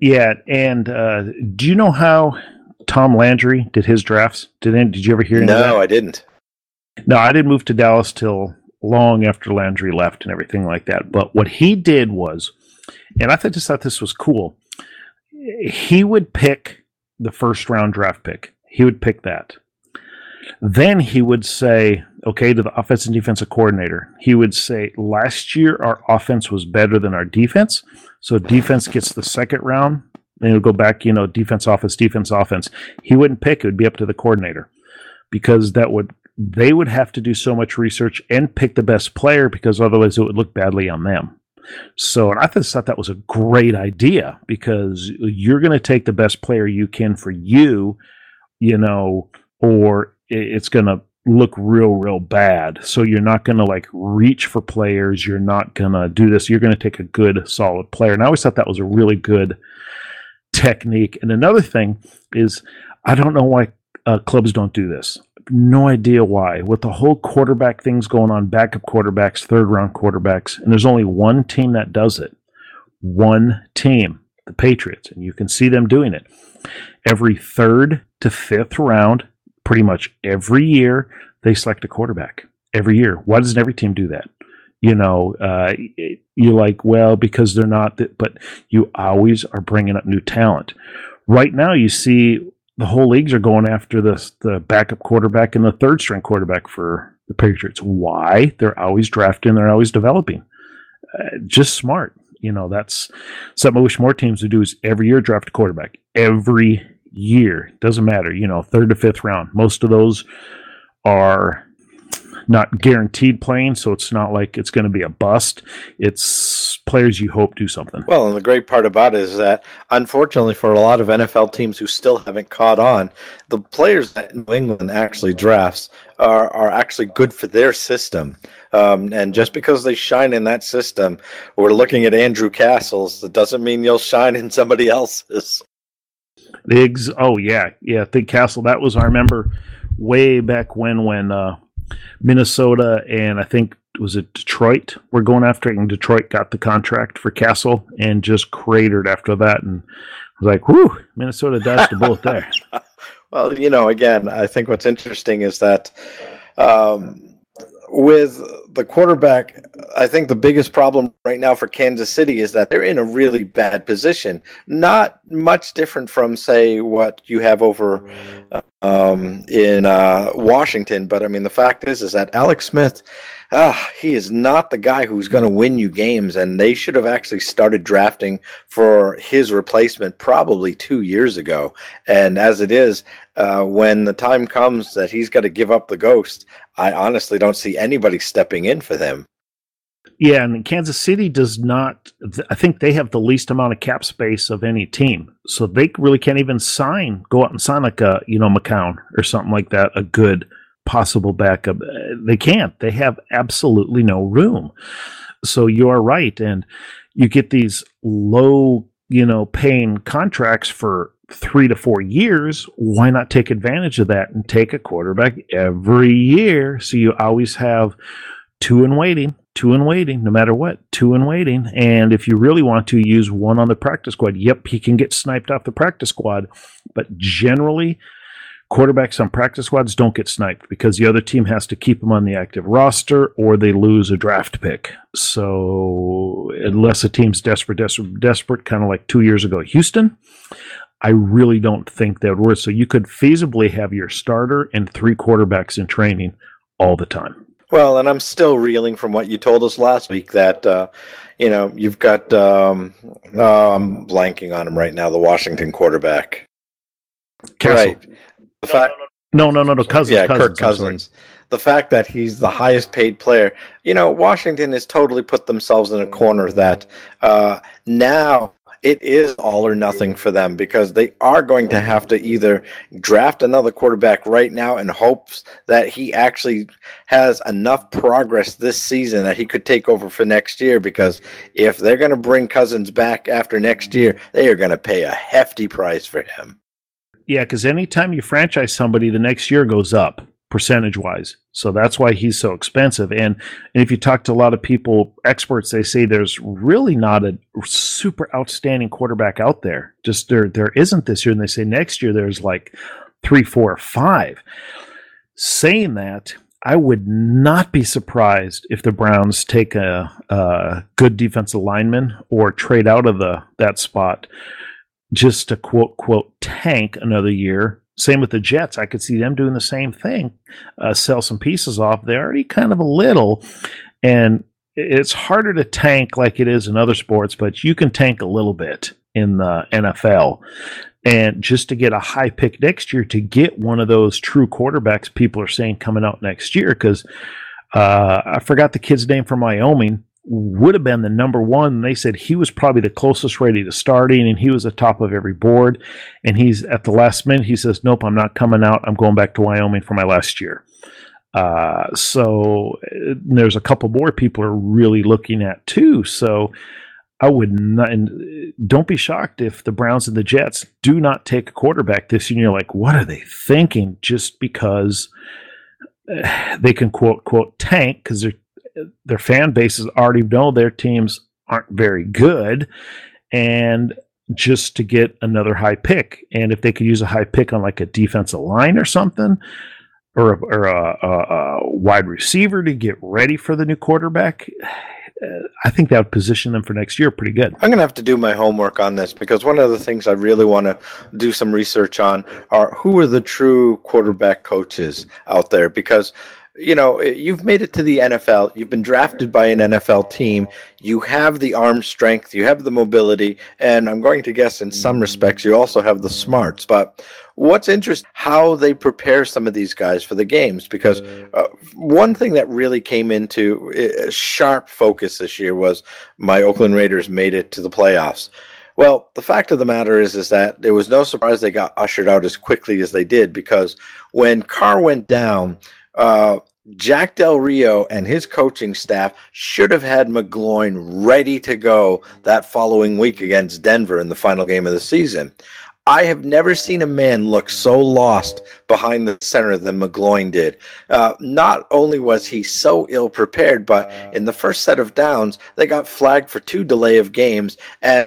B: Yeah, and uh, do you know how Tom Landry did his drafts? Did any, did you ever hear?
C: No, I didn't.
B: No, I didn't move to Dallas till long after Landry left and everything like that. But what he did was, and I just thought this was cool. He would pick the first round draft pick. He would pick that. Then he would say, okay, to the offense and defensive coordinator, he would say, last year our offense was better than our defense. So defense gets the second round. And it would go back, you know, defense, offense, defense, offense. He wouldn't pick, it would be up to the coordinator because that would they would have to do so much research and pick the best player because otherwise it would look badly on them. So, and I just thought that was a great idea because you're going to take the best player you can for you, you know, or it's going to look real, real bad. So you're not going to like reach for players. You're not going to do this. You're going to take a good, solid player. And I always thought that was a really good technique. And another thing is, I don't know why uh, clubs don't do this no idea why. With the whole quarterback things going on, backup quarterbacks, third round quarterbacks, and there's only one team that does it. One team, the Patriots, and you can see them doing it. Every third to fifth round, pretty much every year, they select a quarterback. Every year. Why doesn't every team do that? You know, uh, you're like, well, because they're not, th- but you always are bringing up new talent. Right now, you see the whole leagues are going after the the backup quarterback and the third string quarterback for the Patriots. Why? They're always drafting. They're always developing. Uh, just smart. You know, that's something I wish more teams would do. Is every year draft a quarterback. Every year doesn't matter. You know, third to fifth round. Most of those are not guaranteed playing, so it's not like it's going to be a bust. It's players you hope do something.
C: Well, and the great part about it is that, unfortunately, for a lot of NFL teams who still haven't caught on, the players that New England actually drafts are, are actually good for their system. Um, and just because they shine in that system, we're looking at Andrew Castles, that doesn't mean you'll shine in somebody else's.
B: The ex- oh yeah, yeah, Think Castle. That was I remember way back when when uh, Minnesota and I think was it Detroit were going after it, and Detroit got the contract for Castle and just cratered after that. And was like, whew, Minnesota dodged a bullet there.
C: well, you know, again, I think what's interesting is that um, with the quarterback, I think the biggest problem right now for Kansas City is that they're in a really bad position. Not much different from, say, what you have over um, in uh, Washington. But I mean, the fact is, is that Alex Smith, ah, he is not the guy who's going to win you games, and they should have actually started drafting for his replacement probably two years ago. And as it is, uh, when the time comes that he's got to give up the ghost, I honestly don't see anybody stepping in for them.
B: Yeah, and Kansas City does not. I think they have the least amount of cap space of any team, so they really can't even sign, go out and sign like a you know McCown or something like that, a good possible backup. Uh, they can't. They have absolutely no room. So you are right, and you get these low, you know, paying contracts for three to four years, why not take advantage of that and take a quarterback every year? So you always have two in waiting, two in waiting, no matter what, two in waiting. And if you really want to use one on the practice squad, yep, he can get sniped off the practice squad. But generally, quarterbacks on practice squads don't get sniped because the other team has to keep them on the active roster or they lose a draft pick. So unless a team's desperate, desperate, desperate, kind of like two years ago, Houston, I really don't think that would work. So you could feasibly have your starter and three quarterbacks in training all the time.
C: Well, and I'm still reeling from what you told us last week that uh, you know you've got. Um, uh, I'm blanking on him right now. The Washington quarterback.
B: Castle. Right.
C: The fact.
B: No, no, no, no. Cousins.
C: Yeah,
B: Cousins,
C: Kirk Cousins. The fact that he's the highest paid player, you know, Washington has totally put themselves in a corner that uh, now it is all or nothing for them because they are going to have to either draft another quarterback right now in hopes that he actually has enough progress this season that he could take over for next year. Because if they're going to bring Cousins back after next year, they are going to pay a hefty price for him.
B: Yeah, because anytime you franchise somebody, the next year goes up percentage wise. So that's why he's so expensive. And, and if you talk to a lot of people, experts, they say there's really not a super outstanding quarterback out there. Just there there isn't this year. And they say next year there's like three, four, five. Saying that, I would not be surprised if the Browns take a, a good defensive lineman or trade out of the that spot just to quote quote tank another year same with the Jets. I could see them doing the same thing, uh, sell some pieces off. They're already kind of a little, and it's harder to tank like it is in other sports, but you can tank a little bit in the NFL. And just to get a high pick next year to get one of those true quarterbacks people are saying coming out next year, because uh, I forgot the kid's name from Wyoming would have been the number one. They said he was probably the closest ready to starting, and he was the top of every board. And he's at the last minute, he says, "Nope, I'm not coming out. I'm going back to Wyoming for my last year." Uh, so uh, there's a couple more people are really looking at too. So I would not, and uh, don't be shocked if the Browns and the Jets do not take a quarterback this year. You're like, what are they thinking? Just because uh, they can quote quote tank because they're their fan bases already know their teams aren't very good and just to get another high pick and if they could use a high pick on like a defensive line or something or, a, or a, a, a wide receiver to get ready for the new quarterback I think that would position them for next year pretty good.
C: I'm going to have to do my homework on this because one of the things I really want to do some research on are who are the true quarterback coaches out there because you know, you've made it to the NFL. You've been drafted by an NFL team. You have the arm strength, you have the mobility, and I'm going to guess in some respects you also have the smarts. But what's interesting how they prepare some of these guys for the games because uh, one thing that really came into uh, sharp focus this year was my Oakland Raiders made it to the playoffs. Well, the fact of the matter is, is that there was no surprise they got ushered out as quickly as they did because when Carr went down, uh, Jack Del Rio and his coaching staff should have had McGloin ready to go that following week against Denver in the final game of the season. I have never seen a man look so lost behind the center than McGloin did. Uh, not only was he so ill prepared, but in the first set of downs, they got flagged for two delay of games, and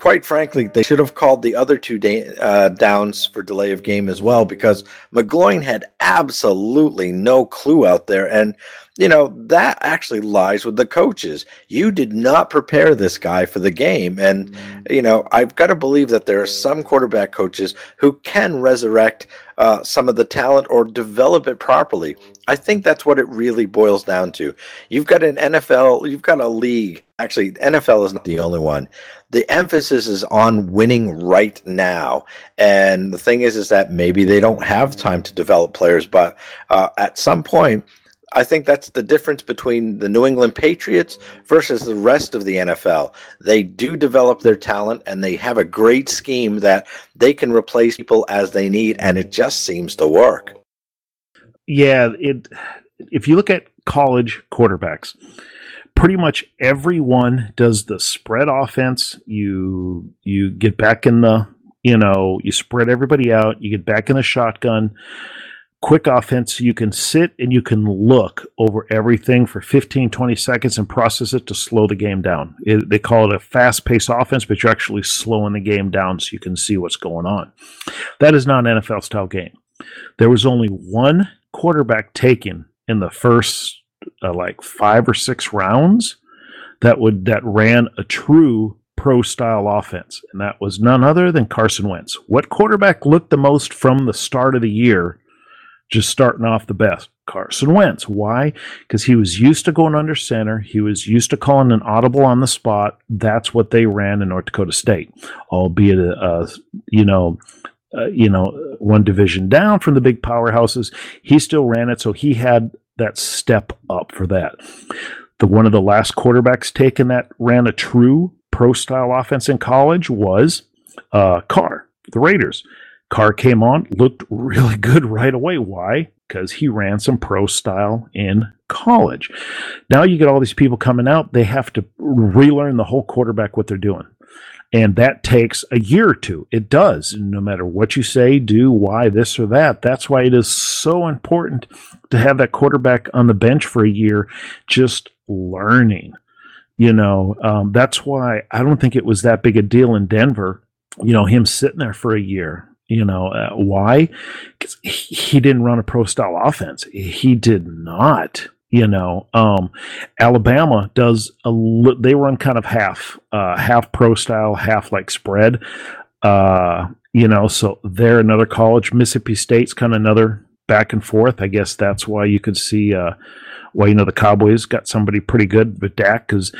C: quite frankly, they should have called the other two da- uh, downs for delay of game as well because McGloin had absolutely no clue out there. And, you know, that actually lies with the coaches. You did not prepare this guy for the game. And, you know, I've got to believe that there are some quarterback coaches who can resurrect uh, some of the talent or develop it properly. I think that's what it really boils down to. You've got an NFL, you've got a league. Actually, NFL is not the only one. The emphasis is on winning right now, and the thing is, is that maybe they don't have time to develop players, but uh, at some point, I think that's the difference between the New England Patriots versus the rest of the NFL. They do develop their talent and they have a great scheme that they can replace people as they need, and it just seems to work.
B: Yeah, it. If you look at college quarterbacks, pretty much everyone does the spread offense. You you get back in the you know you spread everybody out. You get back in the shotgun quick offense. You can sit and you can look over everything for 15 20 seconds and process it to slow the game down. It, they call it a fast paced offense but you're actually slowing the game down so you can see what's going on. That is not an nfl style game. There was only one quarterback taken in the first uh, like five or six rounds that would that ran a true pro style offense and that was none other than carson wentz. What quarterback looked the most from the start of the year just starting off the best. Carson Wentz. Why? Because he was used to going under center. He was used to calling an audible on the spot. That's what they ran in North Dakota State, albeit a, a you know, uh, you know, one division down from the big powerhouses. He still ran it, so he had that step up for that. The one of the last quarterbacks taken that ran a true pro style offense in college was uh, Carr, the Raiders. Carr came on, looked really good right away. Why? Because he ran some pro style in college. Now you get all these people coming out, they have to relearn the whole quarterback what they're doing. And that takes a year or two. It does. No matter what you say, do, why, this or that. That's why it is so important to have that quarterback on the bench for a year, just learning. You know, um, that's why I don't think it was that big a deal in Denver, you know, him sitting there for a year. You know, uh, why? Because he, didn't run a pro style offense. He did not you know um, alabama does a li- they run kind of half uh, half pro style half like spread uh, you know so they're another college mississippi state's kind of another back and forth i guess that's why you could see uh, why you know the cowboys got somebody pretty good with dak because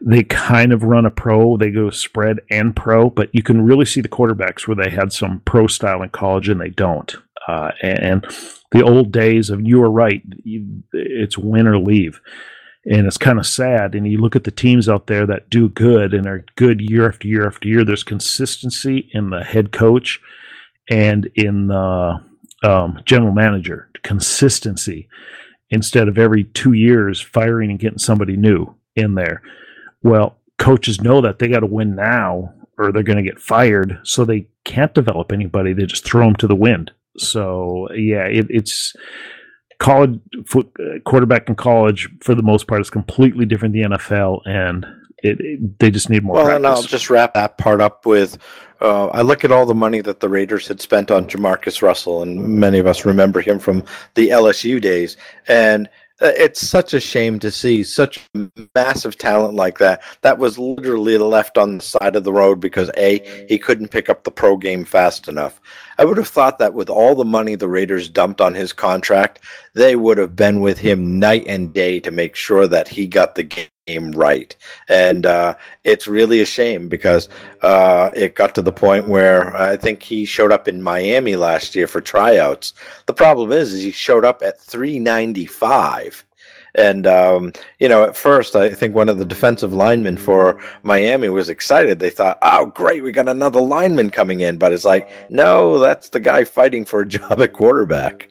B: they kind of run a pro they go spread and pro but you can really see the quarterbacks where they had some pro style in college and they don't uh, and the old days of you were right, it's win or leave. And it's kind of sad. And you look at the teams out there that do good and are good year after year after year. There's consistency in the head coach and in the um, general manager. Consistency instead of every two years firing and getting somebody new in there. Well, coaches know that they got to win now or they're going to get fired. So they can't develop anybody. They just throw them to the wind. So yeah, it, it's college foot, uh, quarterback in college for the most part is completely different than the NFL, and it, it, they just need more.
C: Well,
B: practice.
C: and I'll just wrap that part up with uh, I look at all the money that the Raiders had spent on Jamarcus Russell, and many of us remember him from the LSU days, and uh, it's such a shame to see such massive talent like that that was literally left on the side of the road because a he couldn't pick up the pro game fast enough i would have thought that with all the money the raiders dumped on his contract they would have been with him night and day to make sure that he got the game right. And uh, it's really a shame because uh, it got to the point where i think he showed up in miami last year for tryouts. The problem is, is he showed up at 395 and um, you know, at first, I think one of the defensive linemen for Miami was excited. They thought, "Oh, great, we got another lineman coming in." But it's like, no, that's the guy fighting for a job at quarterback.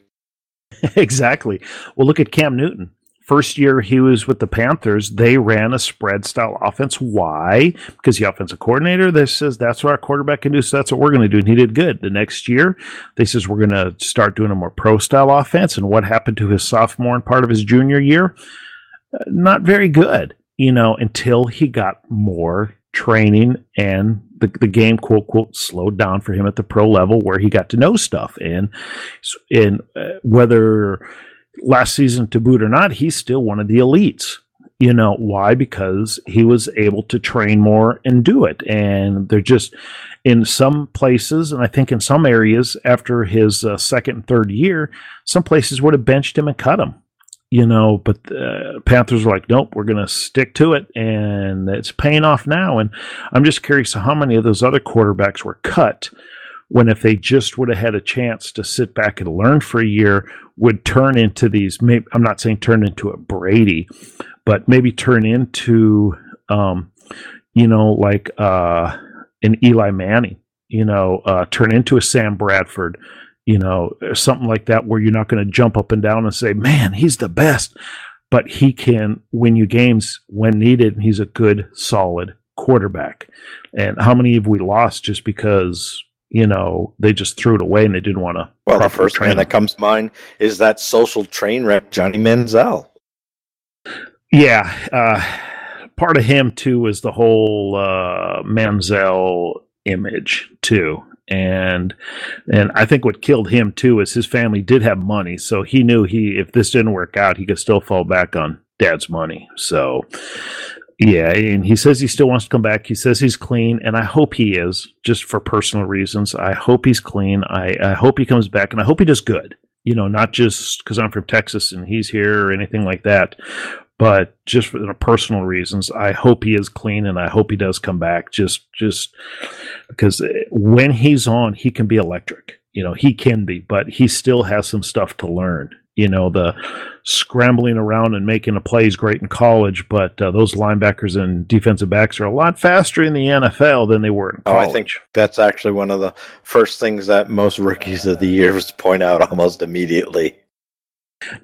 B: exactly. Well, look at Cam Newton. First year he was with the Panthers, they ran a spread style offense. Why? Because the offensive coordinator that says that's what our quarterback can do, so that's what we're going to do. And he did good. The next year, they says we're going to start doing a more pro style offense. And what happened to his sophomore and part of his junior year? Uh, not very good, you know, until he got more training and the, the game quote quote slowed down for him at the pro level where he got to know stuff and and uh, whether last season to boot or not, he's still one of the elites. You know why? Because he was able to train more and do it. And they're just in some places, and I think in some areas after his uh, second and third year, some places would have benched him and cut him. You know, but the Panthers were like, nope, we're going to stick to it, and it's paying off now. And I'm just curious how many of those other quarterbacks were cut when if they just would have had a chance to sit back and learn for a year would turn into these maybe i'm not saying turn into a brady but maybe turn into um, you know like uh, an eli manning you know uh, turn into a sam bradford you know something like that where you're not going to jump up and down and say man he's the best. But he can win you games when needed and he's a good solid quarterback. And how many have we lost just because you know, they just threw it away and they didn't want to.
C: Well, the first man that comes to mind is that social train wreck, Johnny Manziel.
B: Yeah, uh, part of him too was the whole uh, Manziel image too, and and I think what killed him too is his family did have money, so he knew he if this didn't work out, he could still fall back on dad's money. So yeah, and he says he still wants to come back. He says he's clean, and I hope he is, just for personal reasons. I hope he's clean. I, I hope he comes back, and I hope he does good. You know, not just because I'm from Texas and he's here or anything like that, but just for personal reasons. I hope he is clean, and I hope he does come back. Just, just because eh, when he's on, he can be electric. You know, he can be, but he still has some stuff to learn you know the scrambling around and making a play is great in college, but uh, those linebackers and defensive backs are a lot faster in the NFL than they were in college.
C: Oh, I think that's actually one of the first things that most rookies of the years point out almost immediately.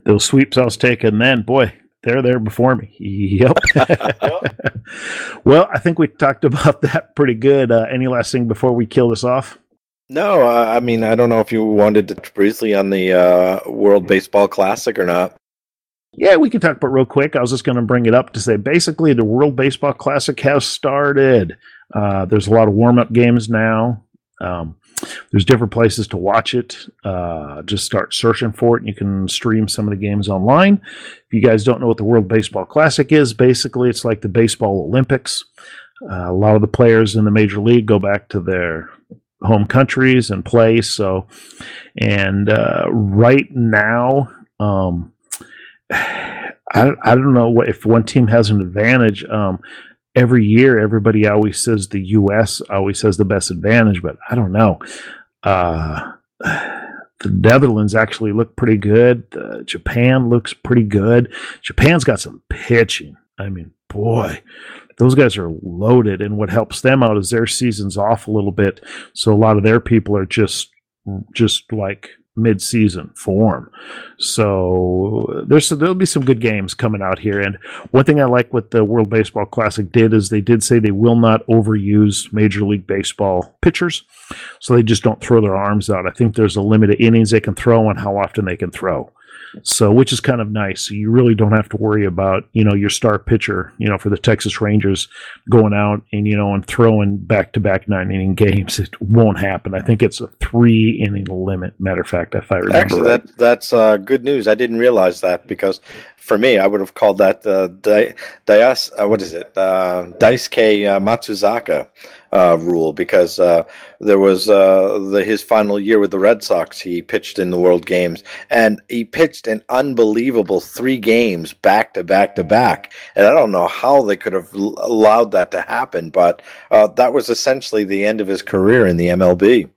B: Those sweeps I was taking then, boy, they're there before me. Yep. well, I think we talked about that pretty good. Uh, any last thing before we kill this off?
C: No, I mean, I don't know if you wanted to briefly on the uh, World Baseball Classic or not.
B: Yeah, we can talk about real quick. I was just going to bring it up to say basically the World Baseball Classic has started. Uh, there's a lot of warm up games now. Um, there's different places to watch it. Uh, just start searching for it, and you can stream some of the games online. If you guys don't know what the World Baseball Classic is, basically it's like the Baseball Olympics. Uh, a lot of the players in the major league go back to their home countries and place. So, and uh, right now, um, I, I don't know what, if one team has an advantage. Um, every year, everybody always says the U.S. always has the best advantage, but I don't know. Uh, the Netherlands actually look pretty good. Uh, Japan looks pretty good. Japan's got some pitching. I mean, boy, those guys are loaded. And what helps them out is their season's off a little bit, so a lot of their people are just just like mid-season form. So there's there'll be some good games coming out here. And one thing I like what the World Baseball Classic did is they did say they will not overuse Major League Baseball pitchers, so they just don't throw their arms out. I think there's a limit of innings they can throw and how often they can throw. So, which is kind of nice. So you really don't have to worry about, you know, your star pitcher, you know, for the Texas Rangers going out and, you know, and throwing back to back nine inning games. It won't happen. I think it's a three inning limit. Matter of fact, if I remember.
C: Actually,
B: right.
C: that, that's uh, good news. I didn't realize that because for me, I would have called that uh, Di- Dias, uh, what is it? Uh, Daisuke uh, Matsuzaka uh, rule because uh, there was uh, the, his final year with the Red Sox. He pitched in the World Games and he pitched an unbelievable three games back to back to back. And I don't know how they could have l- allowed that to happen, but uh, that was essentially the end of his career in the MLB.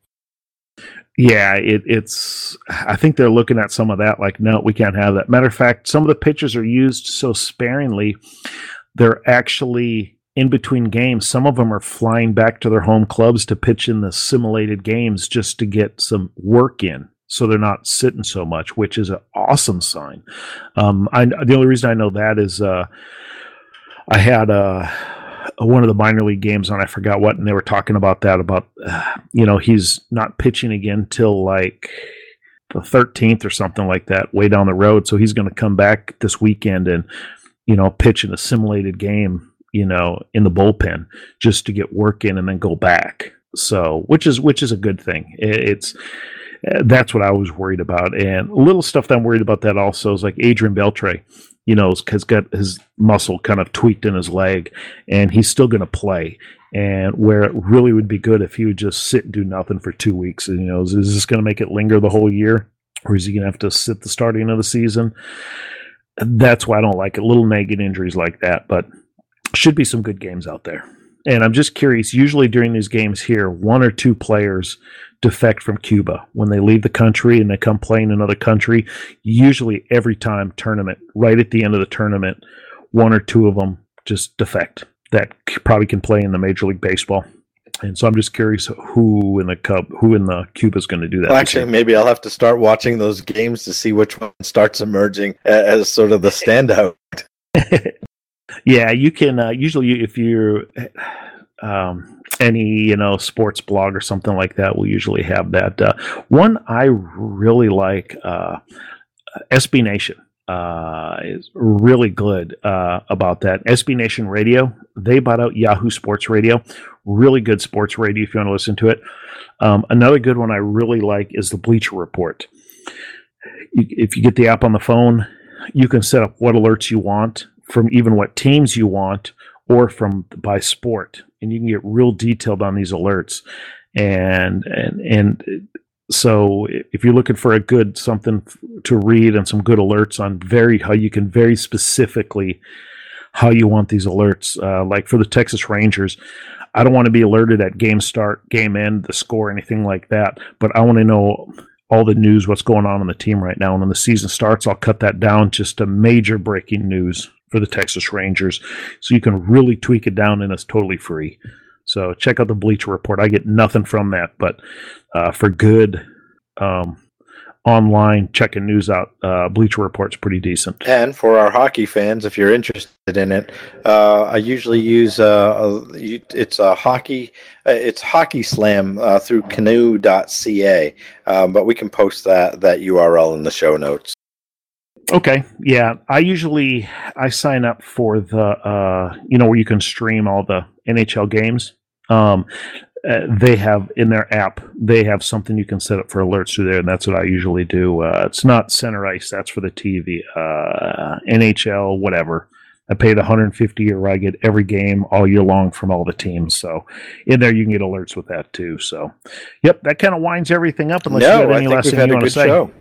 B: Yeah, it, it's. I think they're looking at some of that. Like, no, we can't have that. Matter of fact, some of the pitches are used so sparingly. They're actually in between games. Some of them are flying back to their home clubs to pitch in the simulated games just to get some work in. So they're not sitting so much, which is an awesome sign. Um, I, the only reason I know that is uh, I had uh, one of the minor league games on I forgot what, and they were talking about that about uh, you know he's not pitching again till like the 13th or something like that, way down the road. So he's going to come back this weekend and you know pitch in a simulated game, you know, in the bullpen just to get work in and then go back. So which is which is a good thing. It's uh, that's what I was worried about. And little stuff that I'm worried about that also is like Adrian Beltre, you know, has got his muscle kind of tweaked in his leg, and he's still going to play. And where it really would be good if he would just sit and do nothing for two weeks. And, you know, is, is this going to make it linger the whole year? Or is he going to have to sit the starting of the season? That's why I don't like it. Little nagging injuries like that, but should be some good games out there. And I'm just curious. Usually during these games here, one or two players defect from Cuba when they leave the country and they come play in another country. Usually, every time tournament, right at the end of the tournament, one or two of them just defect that probably can play in the Major League Baseball. And so I'm just curious who in the Cub, who in the Cuba is going to do that.
C: Well, actually, maybe I'll have to start watching those games to see which one starts emerging as sort of the standout.
B: yeah, you can uh, usually if you're um, any you know sports blog or something like that will usually have that. Uh, one I really like, uh, SB Nation, uh, is really good uh, about that. SB Nation Radio, they bought out Yahoo Sports Radio, really good sports radio if you want to listen to it. Um, another good one I really like is the Bleacher Report. You, if you get the app on the phone, you can set up what alerts you want from even what teams you want or from by sport. And you can get real detailed on these alerts. And and and so if you're looking for a good something to read and some good alerts on very how you can very specifically how you want these alerts uh, like for the texas rangers i don't want to be alerted at game start game end the score anything like that. But i want to know all the news, what's going on on the team right now. And when the season starts, I'll cut that down just to major breaking news for the Texas Rangers. So you can really tweak it down and it's totally free. So check out the Bleacher Report. I get nothing from that, but uh, for good um, online checking news out, uh, Bleacher Report's pretty decent.
C: And for our hockey fans, if you're interested in it, uh, I usually use uh, a, it's a hockey uh, it's Hockey Slam uh, through Canoe.ca, um, but we can post that that URL in the show notes.
B: Okay, yeah. I usually I sign up for the uh, you know where you can stream all the NHL games. Um, uh, they have in their app they have something you can set up for alerts through there and that's what i usually do uh, it's not center ice that's for the tv uh, nhl whatever i pay the 150 year i get every game all year long from all the teams so in there you can get alerts with that too so yep that kind of winds everything up unless
C: no,
B: you have any last thing you want to say
C: show.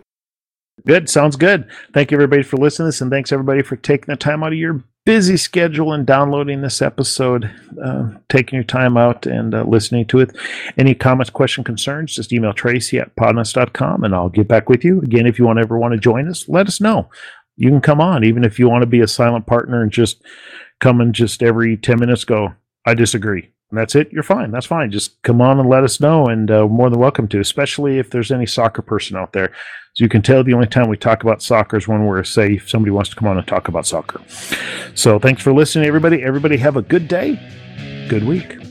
B: Good sounds good thank you everybody for listening to this and thanks everybody for taking the time out of your busy schedule and downloading this episode, uh, taking your time out and uh, listening to it. Any comments, question, concerns, just email Tracy at podnuts.com and I'll get back with you. Again, if you want ever want to join us, let us know. You can come on, even if you want to be a silent partner and just come and just every 10 minutes go, I disagree. And that's it. You're fine. That's fine. Just come on and let us know, and uh, more than welcome to. Especially if there's any soccer person out there, as you can tell, the only time we talk about soccer is when we're safe. somebody wants to come on and talk about soccer. So thanks for listening, everybody. Everybody have a good day, good week.